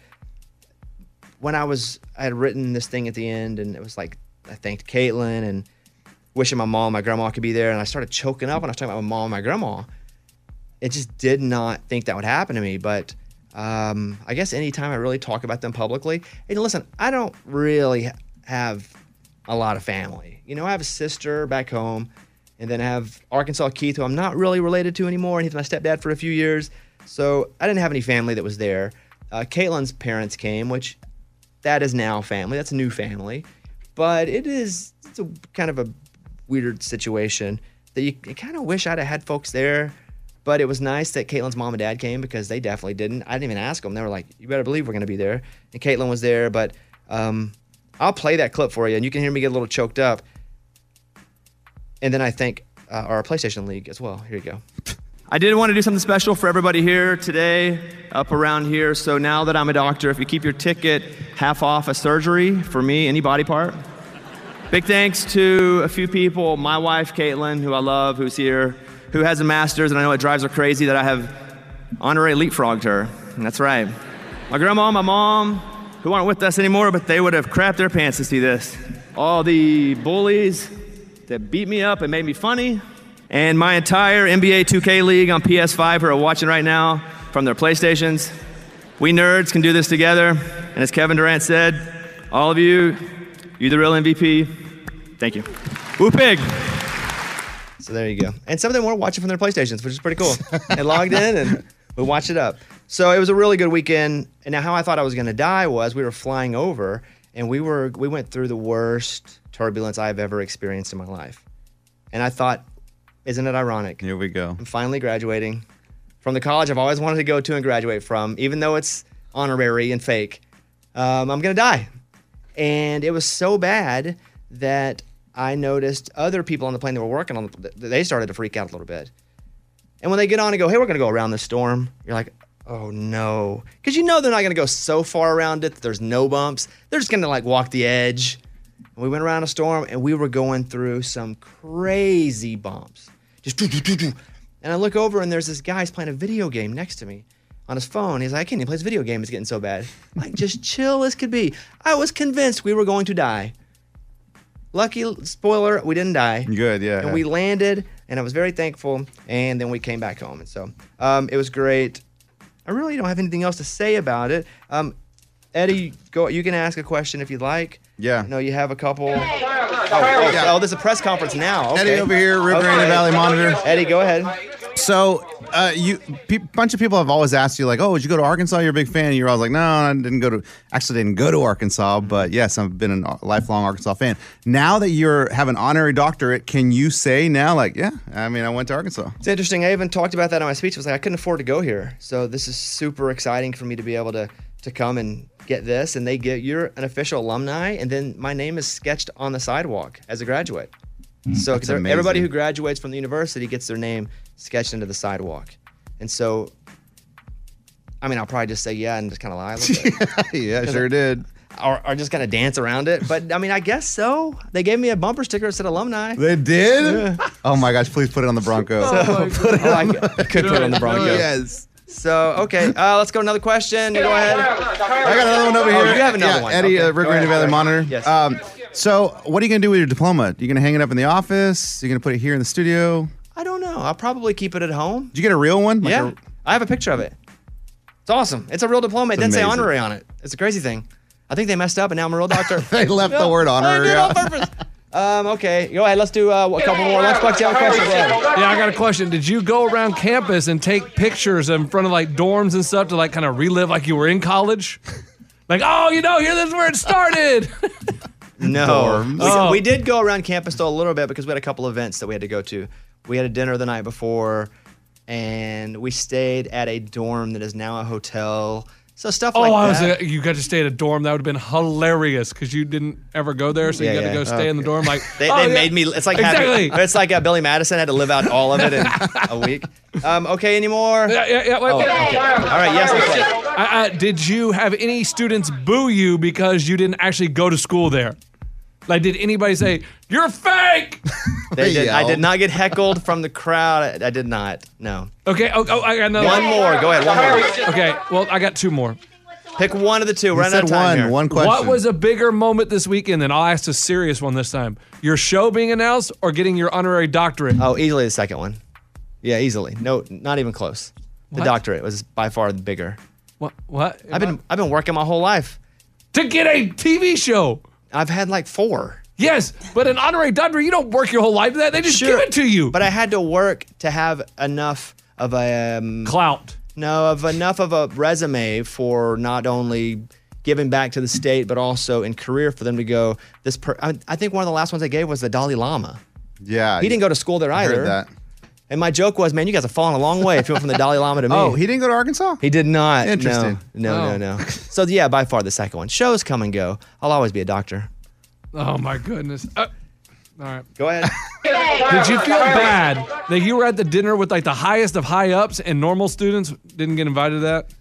when I was, I had written this thing at the end, and it was like I thanked Caitlin and wishing my mom, and my grandma could be there, and I started choking up when I was talking about my mom and my grandma it just did not think that would happen to me. But um, I guess anytime I really talk about them publicly, and listen, I don't really have a lot of family. You know, I have a sister back home, and then I have Arkansas Keith, who I'm not really related to anymore, and he's my stepdad for a few years. So I didn't have any family that was there. Uh, Caitlin's parents came, which that is now family. That's a new family, but it is it's a kind of a weird situation that you, you kind of wish I'd have had folks there. But it was nice that Caitlin's mom and dad came because they definitely didn't. I didn't even ask them. They were like, "You better believe we're going to be there." And Caitlin was there, but um, I'll play that clip for you, and you can hear me get a little choked up. And then I thank uh, our PlayStation League as well. Here you go. I did want to do something special for everybody here today, up around here. So now that I'm a doctor, if you keep your ticket half off a surgery for me, any body part. Big thanks to a few people, my wife, Caitlin, who I love, who's here, who has a master's, and I know it drives her crazy that I have honorary leapfrogged her. That's right. My grandma, my mom, who aren't with us anymore, but they would have crapped their pants to see this. All the bullies that beat me up and made me funny, and my entire NBA 2K league on PS5 who are watching right now from their PlayStations. We nerds can do this together. And as Kevin Durant said, all of you, you the real MVP. Thank you. Woo pig. So there you go. And some of them were watching from their PlayStations, which is pretty cool. they logged in and we watched it up. So it was a really good weekend. And now how I thought I was going to die was we were flying over and we were we went through the worst turbulence I've ever experienced in my life. And I thought, isn't it ironic? Here we go. I'm finally graduating from the college I've always wanted to go to and graduate from, even though it's honorary and fake. Um, I'm gonna die, and it was so bad that I noticed other people on the plane that were working on the, they started to freak out a little bit. And when they get on and go, "Hey, we're gonna go around this storm," you're like, "Oh no," because you know they're not gonna go so far around it that there's no bumps. They're just gonna like walk the edge. And we went around a storm, and we were going through some crazy bumps. Just doo, doo, doo, doo. And I look over, and there's this guy who's playing a video game next to me on his phone. He's like, I can't even play this video game. It's getting so bad. I'm like, just chill as could be. I was convinced we were going to die. Lucky spoiler, we didn't die. Good, yeah. And we landed, and I was very thankful. And then we came back home, and so um, it was great. I really don't have anything else to say about it. Um, Eddie, go. You can ask a question if you'd like. Yeah. No, you have a couple. Oh, oh, Yeah. oh, there's a press conference now. Eddie over here, Rio Grande Okay. Valley Monitor. Eddie, go ahead. So, uh, you pe- bunch of people have always asked you like, "Oh, would you go to Arkansas? You're a big fan." You're always like, "No, I didn't go to." Actually, didn't go to Arkansas, but yes, I've been a lifelong Arkansas fan. Now that you're have an honorary doctorate, can you say now, like, "Yeah, I mean, I went to Arkansas." It's interesting. I even talked about that in my speech. I was like, I couldn't afford to go here, so this is super exciting for me to be able to to come and get this. And they get you're an official alumni, and then my name is sketched on the sidewalk as a graduate. So That's they're- everybody who graduates from the university gets their name sketched into the sidewalk, and so. I mean, I'll probably just say yeah and just kind of lie a little bit. yeah, sure did. Or, or just kind of dance around it. But I mean, I guess so. They gave me a bumper sticker that said alumni. They did. Oh my gosh! Please put it on the Bronco. put it on. I could put it on the Bronco. Yes. So okay, uh, let's go to another question. Go ahead. I got another one over Oh, here. you have another Yeah, one. Eddie, Okay. uh, Rio Go Grande ahead, Valley Monitor. Yes. Um, so, what are you going to do with your diploma? You going to hang it up in the office? You going to put it here in the studio? I don't know. I'll probably keep it at home. Did you get a real one? Like yeah, a- I have a picture of it. It's awesome. It's a real diploma. It didn't say amazing. honorary on it. It's a crazy thing. I think they messed up, and now I'm a real doctor. they left the Yeah, word I honorary. did it on purpose. Um, okay, go ahead. Let's do uh, a couple more. Lunchbox, you have a question? Go. Yeah, I got a question. Did you go around campus and take pictures in front of like dorms and stuff to like kind of relive like you were in college? Like, oh, you know, here this is where it started. No. Dorms. We, Oh. we did go around campus though a little bit because we had a couple events that we had to go to. We had a dinner the night before. and we stayed at a dorm that is now a hotel. So stuff Oh, like I was that. a, you got to stay at a dorm. That would have been hilarious because you didn't ever go there, so Yeah, you got yeah. to go stay in the dorm. Like They, oh, they yeah. made me. It's like having- exactly. it's like uh, Billy Madison had to live out all of it in a week. Um, okay, anymore? Yeah, yeah, yeah. Wait, Oh, wait. okay. All right, yes. Uh, uh, did you have any students boo you because you didn't actually go to school there? Like, did anybody say you're fake? They did, I did not get heckled from the crowd. I, I did not. No. Okay. Oh, oh, I got another One more. Go ahead. One more. Okay. Well, I got two more. Pick one of the two. We're running out of said time one, here. one question. What was a bigger moment this weekend? Then I'll ask a serious one this time. Your show being announced or getting your honorary doctorate? Oh, easily the second one. Yeah, easily. No, not even close. The What? doctorate was by far the bigger. What? What? I've been I've been working my whole life to get a TV show. I've had like four. Yes, but an honorary doctorate, you don't work your whole life for that. They just give it to you. But I had to work to have enough of a um, clout. No, of enough of a resume for not only giving back to the state, but also in career for them to go. This, per- I, I think one of the last ones I gave was the Dalai Lama. Yeah, he didn't go to school there I either. heard that. And my joke was, man, you guys have fallen a long way if you went from the Dalai Lama to me. Oh, he didn't go to Arkansas? He did not. Interesting. No, no, Oh. no, no. So yeah, by far the second one. Shows come and go. I'll always be a doctor. Oh my goodness. Uh, all right. Go ahead. Did you feel bad that you were at the dinner with like the highest of high ups and normal students didn't get invited to that?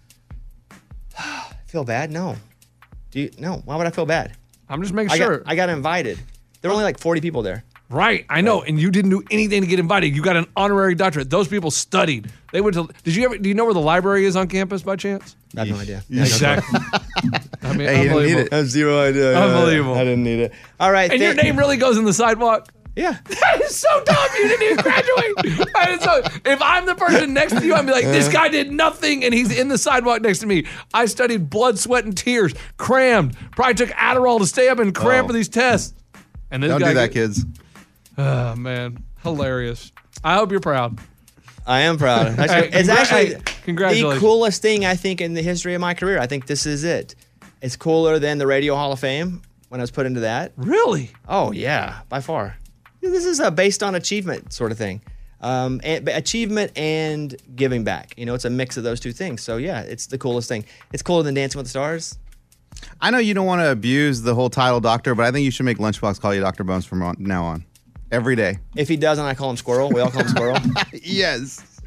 Feel bad? No. Do you? No. Why would I feel bad? I'm just making I sure. Got, I got invited. There were only like 40 people there. Right, I know, and you didn't do anything to get invited. You got an honorary doctorate. Those people studied. They went to. Did you ever? Do you know where the library is on campus by chance? I have no idea. Exactly. I mean, Hey, you didn't need unbelievable. it. I have zero idea. Yeah, Unbelievable. I didn't need it. All right. And your thank- name really goes in the sidewalk. Yeah. That is so dumb. You didn't even graduate. That is so, if I'm the person next to you, I'd be like, this guy did nothing and he's in the sidewalk next to me. I studied blood, sweat, and tears, crammed. Probably took Adderall to stay up and cram Oh. for these tests. And this Don't guy do that, get- kids. Oh, man. Hilarious. I hope you're proud. I am proud. Actually, Hey, it's congra- actually hey, the coolest thing I think in the history of my career. I think this is it. It's cooler than the Radio Hall of Fame when I was put into that. Really? Oh yeah, by far. This is a based on achievement sort of thing. Um, and, achievement and giving back. You know, it's a mix of those two things. So yeah, it's the coolest thing. It's cooler than Dancing with the Stars. I know you don't want to abuse the whole title doctor, but I think you should make Lunchbox call you Dr. Bones from on, now on. Every day. If he doesn't, I call him Squirrel. We all call him Squirrel. yes.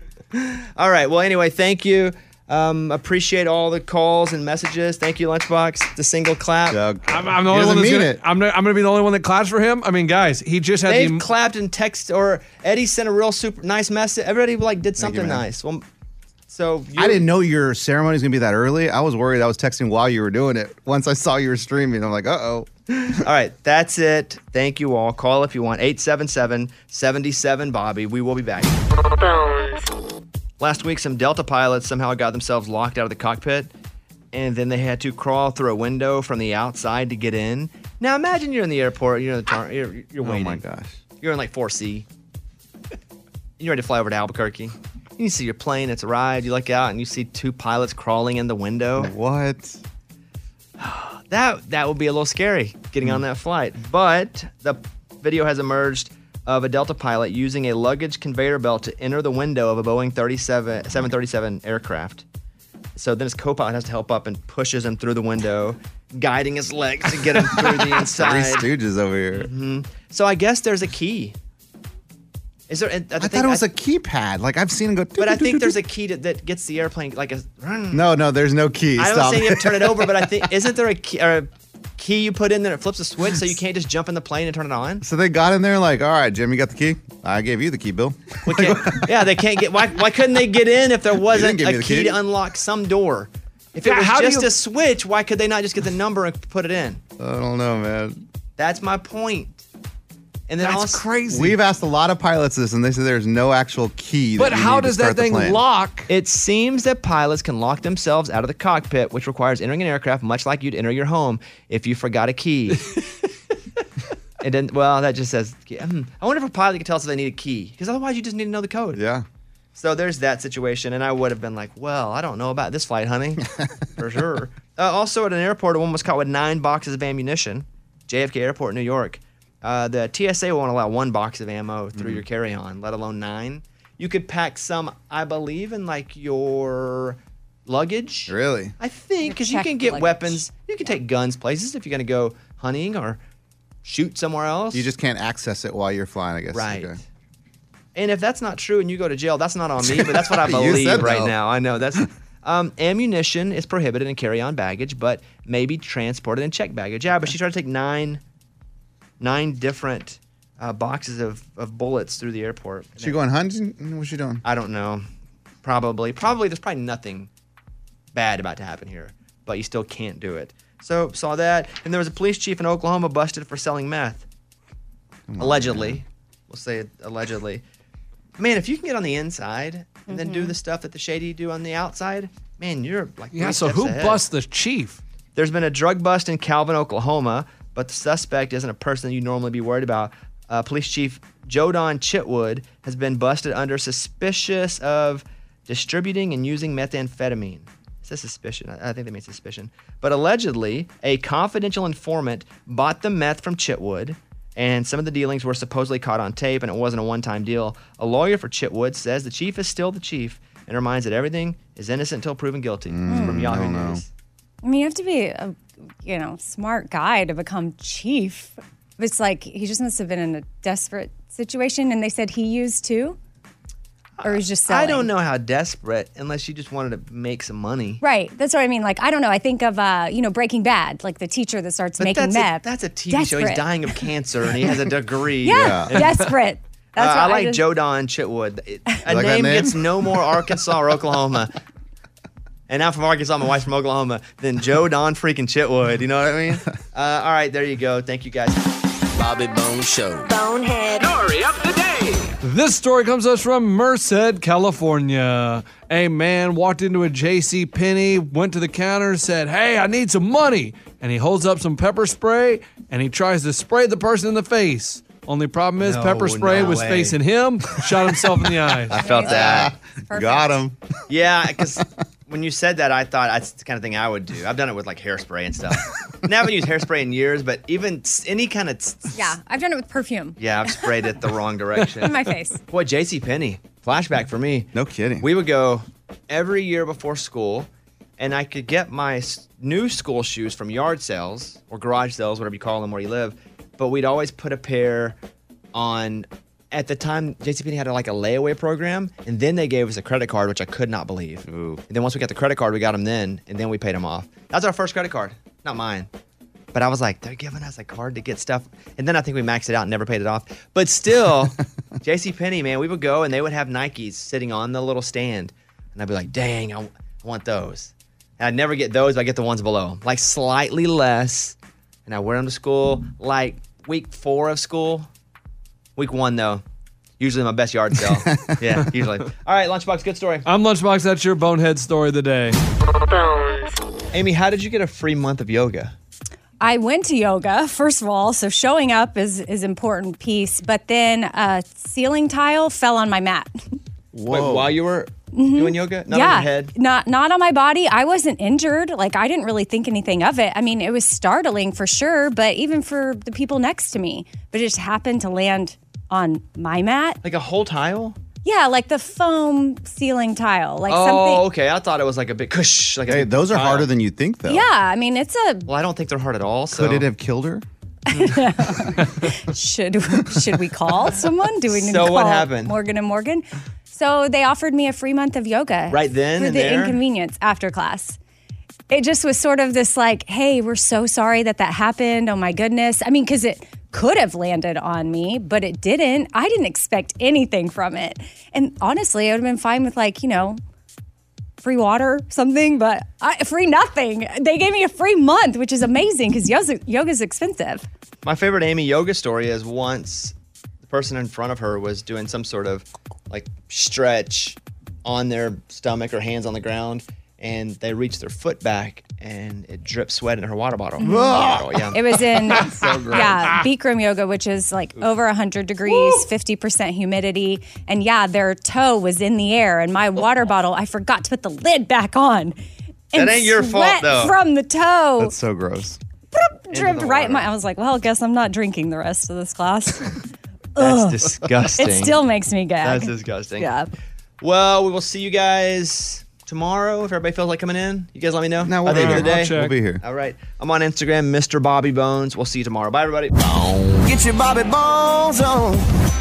All right. Well, anyway, thank you. Um, appreciate all the calls and messages. Thank you, Lunchbox. The single clap. I'm, I'm the only one that's gonna, I'm, the- I'm gonna be the only one that claps for him. I mean, guys, he just had They've the clapped and text, or Eddie sent a real super nice message. Everybody like did Thank you, something man. nice. Well, so I didn't know your ceremony was going to be that early. I was worried I was texting while you were doing it. Once I saw you were streaming, I'm like, uh oh. all right, that's it. Thank you all. Call if you want. 877 77 Bobby. We will be back. Last week, some Delta pilots somehow got themselves locked out of the cockpit, and then they had to crawl through a window from the outside to get in. Now, imagine you're in the airport, you're in the tar- you're, you're waiting. Oh my gosh. You're in like 4C. You're ready to fly over to Albuquerque. You see your plane, it's arrived. You look out and you see two pilots crawling in the window. What? That that would be a little scary getting Hmm. on that flight. But the video has emerged of a Delta pilot using a luggage conveyor belt to enter the window of a Boeing 37 737 aircraft. So then his co-pilot has to help up and pushes him through the window, guiding his legs to get him through the Three inside. Stooges over here. Mhm. So I guess there's a key. Is there? I, uh, I thought it was a keypad. Like I've seen him go. But I think there's a key to, that gets the airplane like a. No, no, there's no key. I'm not Stop. saying you have to turn it over, but I think isn't there a key, or a key you put in that it flips a switch so you can't just jump in the plane and turn it on? So they got in there like, all right, Jim, you got the key? I gave you the key, Bill. Yeah, they can't get. Why? Why couldn't they get in if there wasn't a the key, key. to unlock some door? If it was how do just you- a switch, why could they not just get the number and put it in? I don't know, man. That's my point. And then That's also, crazy. We've asked a lot of pilots this, and they say there's no actual key. But that how does that thing lock? It seems that pilots can lock themselves out of the cockpit, which requires entering an aircraft much like you'd enter your home if you forgot a key. and then, well, that just says, hmm, I wonder if a pilot can tell us if they need a key, because otherwise you just need to know the code. Yeah. So there's that situation, and I would have been like, well, I don't know about this flight, honey, for sure. Uh, also, at an airport, a woman was caught with nine boxes of ammunition. JFK Airport, New York. Uh, the TSA won't allow one box of ammo through Mhm. your carry-on, let alone nine. You could pack some, I believe, in like your luggage. Really? I think because you can get luggage. weapons. You can take guns places if you're going to go hunting or shoot somewhere else. You just can't access it while you're flying, I guess. Right. Okay. And if that's not true and you go to jail, that's not on me, but that's what I believe right no. now. I know that's um, ammunition is prohibited in carry-on baggage, but may be transported in checked baggage. Yeah, but she tried to take nine, nine different uh, boxes of, of bullets through the airport. She going hunting? What's she doing? I don't know. Probably, probably. There's probably nothing bad about to happen here, but you still can't do it. So saw that, and there was a police chief in Oklahoma busted for selling meth. allegedly, we'll say it allegedly. Man, if you can get on the inside and then do the stuff that the shady do on the outside, man, you're like Yeah, so who ahead. busts the chief? There's been a drug bust in Calvin, Oklahoma, but the suspect isn't a person you'd normally be worried about. Uh, Police Chief Jodon Chitwood has been busted under suspicious of distributing and using methamphetamine. It says suspicion. I I think they mean suspicion. But allegedly, a confidential informant bought the meth from Chitwood, and some of the dealings were supposedly caught on tape, and it wasn't a one time deal. A lawyer for Chitwood says the chief is still the chief and reminds that everything is innocent until proven guilty. It's from Yahoo News. I mean, you have to be a you know smart guy to become chief. It's like he just must have been in a desperate situation, and they said he used too, or he's just selling. I don't know how desperate, unless you just wanted to make some money. Right, that's what I mean. Like I don't know. I think of uh, you know Breaking Bad, like the teacher that starts But making that's meth. A, that's a TV show. He's Desperate. dying of cancer and he has a degree. Yeah, And- desperate. That's Uh, what I I like just- Joe Don Chitwood. It- A like that name name? gets no more Arkansas or Oklahoma. And I'm from Arkansas. My wife's from Oklahoma. Then Joe Don freaking Chitwood. You know what I mean? Uh, all right, there you go. Thank you guys. Bobby Bones Show. Bonehead. Story of the day. This story comes to us from Merced, California. A man walked into a J.C. Penney, went to the counter, said, "Hey, I need some money," and he holds up some pepper spray and he tries to spray the person in the face. Only problem is, No, pepper spray no was way. facing him, shot himself in the eyes. I felt that. Got him. Yeah, because when you said that, I thought that's the kind of thing I would do. I've done it with like hairspray and stuff. and I haven't used hairspray in years, but even s- any kind of Yeah, I've done it with perfume yeah, I've sprayed it the wrong direction. in my face. Boy, J.C. Penney, flashback for me. No kidding. We would go every year before school, and I could get my s- new school shoes from yard sales or garage sales, whatever you call them where you live. But we'd always put a pair on. At the time, JCPenney had like a layaway program, and then they gave us a credit card, which I could not believe. And then once we got the credit card, we got them then, and then we paid them off. That was our first credit card, not mine. But I was like, they're giving us a card to get stuff. And then I think we maxed it out and never paid it off. But still, JC Penney, man, we would go and they would have Nikes sitting on the little stand. And I'd be like, dang, I, w- I want those. And I'd never get those, but I get the ones below, like slightly less. And I wear them to school like week four of school. Week one, though, usually my best yard sale. yeah, usually. All right, Lunchbox, good story. I'm Lunchbox. That's your bonehead story of the day. Amy, how did you get a free month of yoga? I went to yoga first of all, so showing up is is important piece. But then a ceiling tile fell on my mat. Wait, while you were mm-hmm. doing yoga? Not yeah, on your head? not not on my body. I wasn't injured. Like I didn't really think anything of it. I mean, it was startling for sure, but even for the people next to me. But it just happened to land on my mat. Like a whole tile? Yeah, like the foam ceiling tile, like oh, something. okay. I thought it was like a big cush. Like Hey, those are tile. harder than you think, though. Yeah, I mean it's a Well, I don't think they're hard at all. So. Could it have killed her? should should we call someone? Do we need So to what call happened? Morgan and Morgan. So they offered me a free month of yoga Right then for the there? inconvenience after class. It just was sort of this like, hey, we're so sorry that that happened. Oh my goodness. I mean, because it could have landed on me, but it didn't. I didn't expect anything from it. And honestly, I would have been fine with like, you know, free water, something, but I, free nothing. They gave me a free month, which is amazing because yoga, yoga's expensive. My favorite Amy yoga story is once person in front of her was doing some sort of like stretch on their stomach or hands on the ground, and they reached their foot back and it dripped sweat in her water bottle. Mhm. Bottle, yeah. It was in So gross. yeah Bikram yoga, which is like over 100 degrees, 50% humidity, and yeah, their toe was in the air, and my water bottle, I forgot to put the lid back on. And That ain't your fault, though. From the toe, That's so gross. dripped right. in My, I was like, well, I guess I'm not drinking the rest of this class. That's Ugh. disgusting. It still makes me gag. That's disgusting. Yeah. Well, we will see you guys tomorrow if everybody feels like coming in. You guys let me know. No, By we'll the be end of the here. day. I'll check. We'll be here. All right. I'm on Instagram, Mr. Bobby Bones. We'll see you tomorrow. Bye, everybody. Get your Bobby Bones on.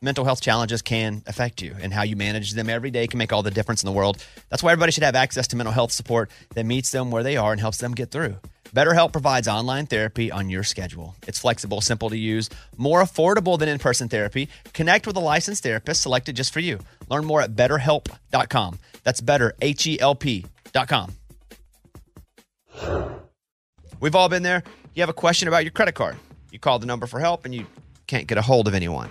mental health challenges can affect you, and how you manage them every day can make all the difference in the world. That's why everybody should have access to mental health support that meets them where they are and helps them get through. BetterHelp provides online therapy on your schedule. It's flexible, simple to use, more affordable than in person therapy. Connect with a licensed therapist selected just for you. Learn more at betterhelp.com. That's better, H E L P.com. We've all been there. You have a question about your credit card. You call the number for help and you can't get a hold of anyone.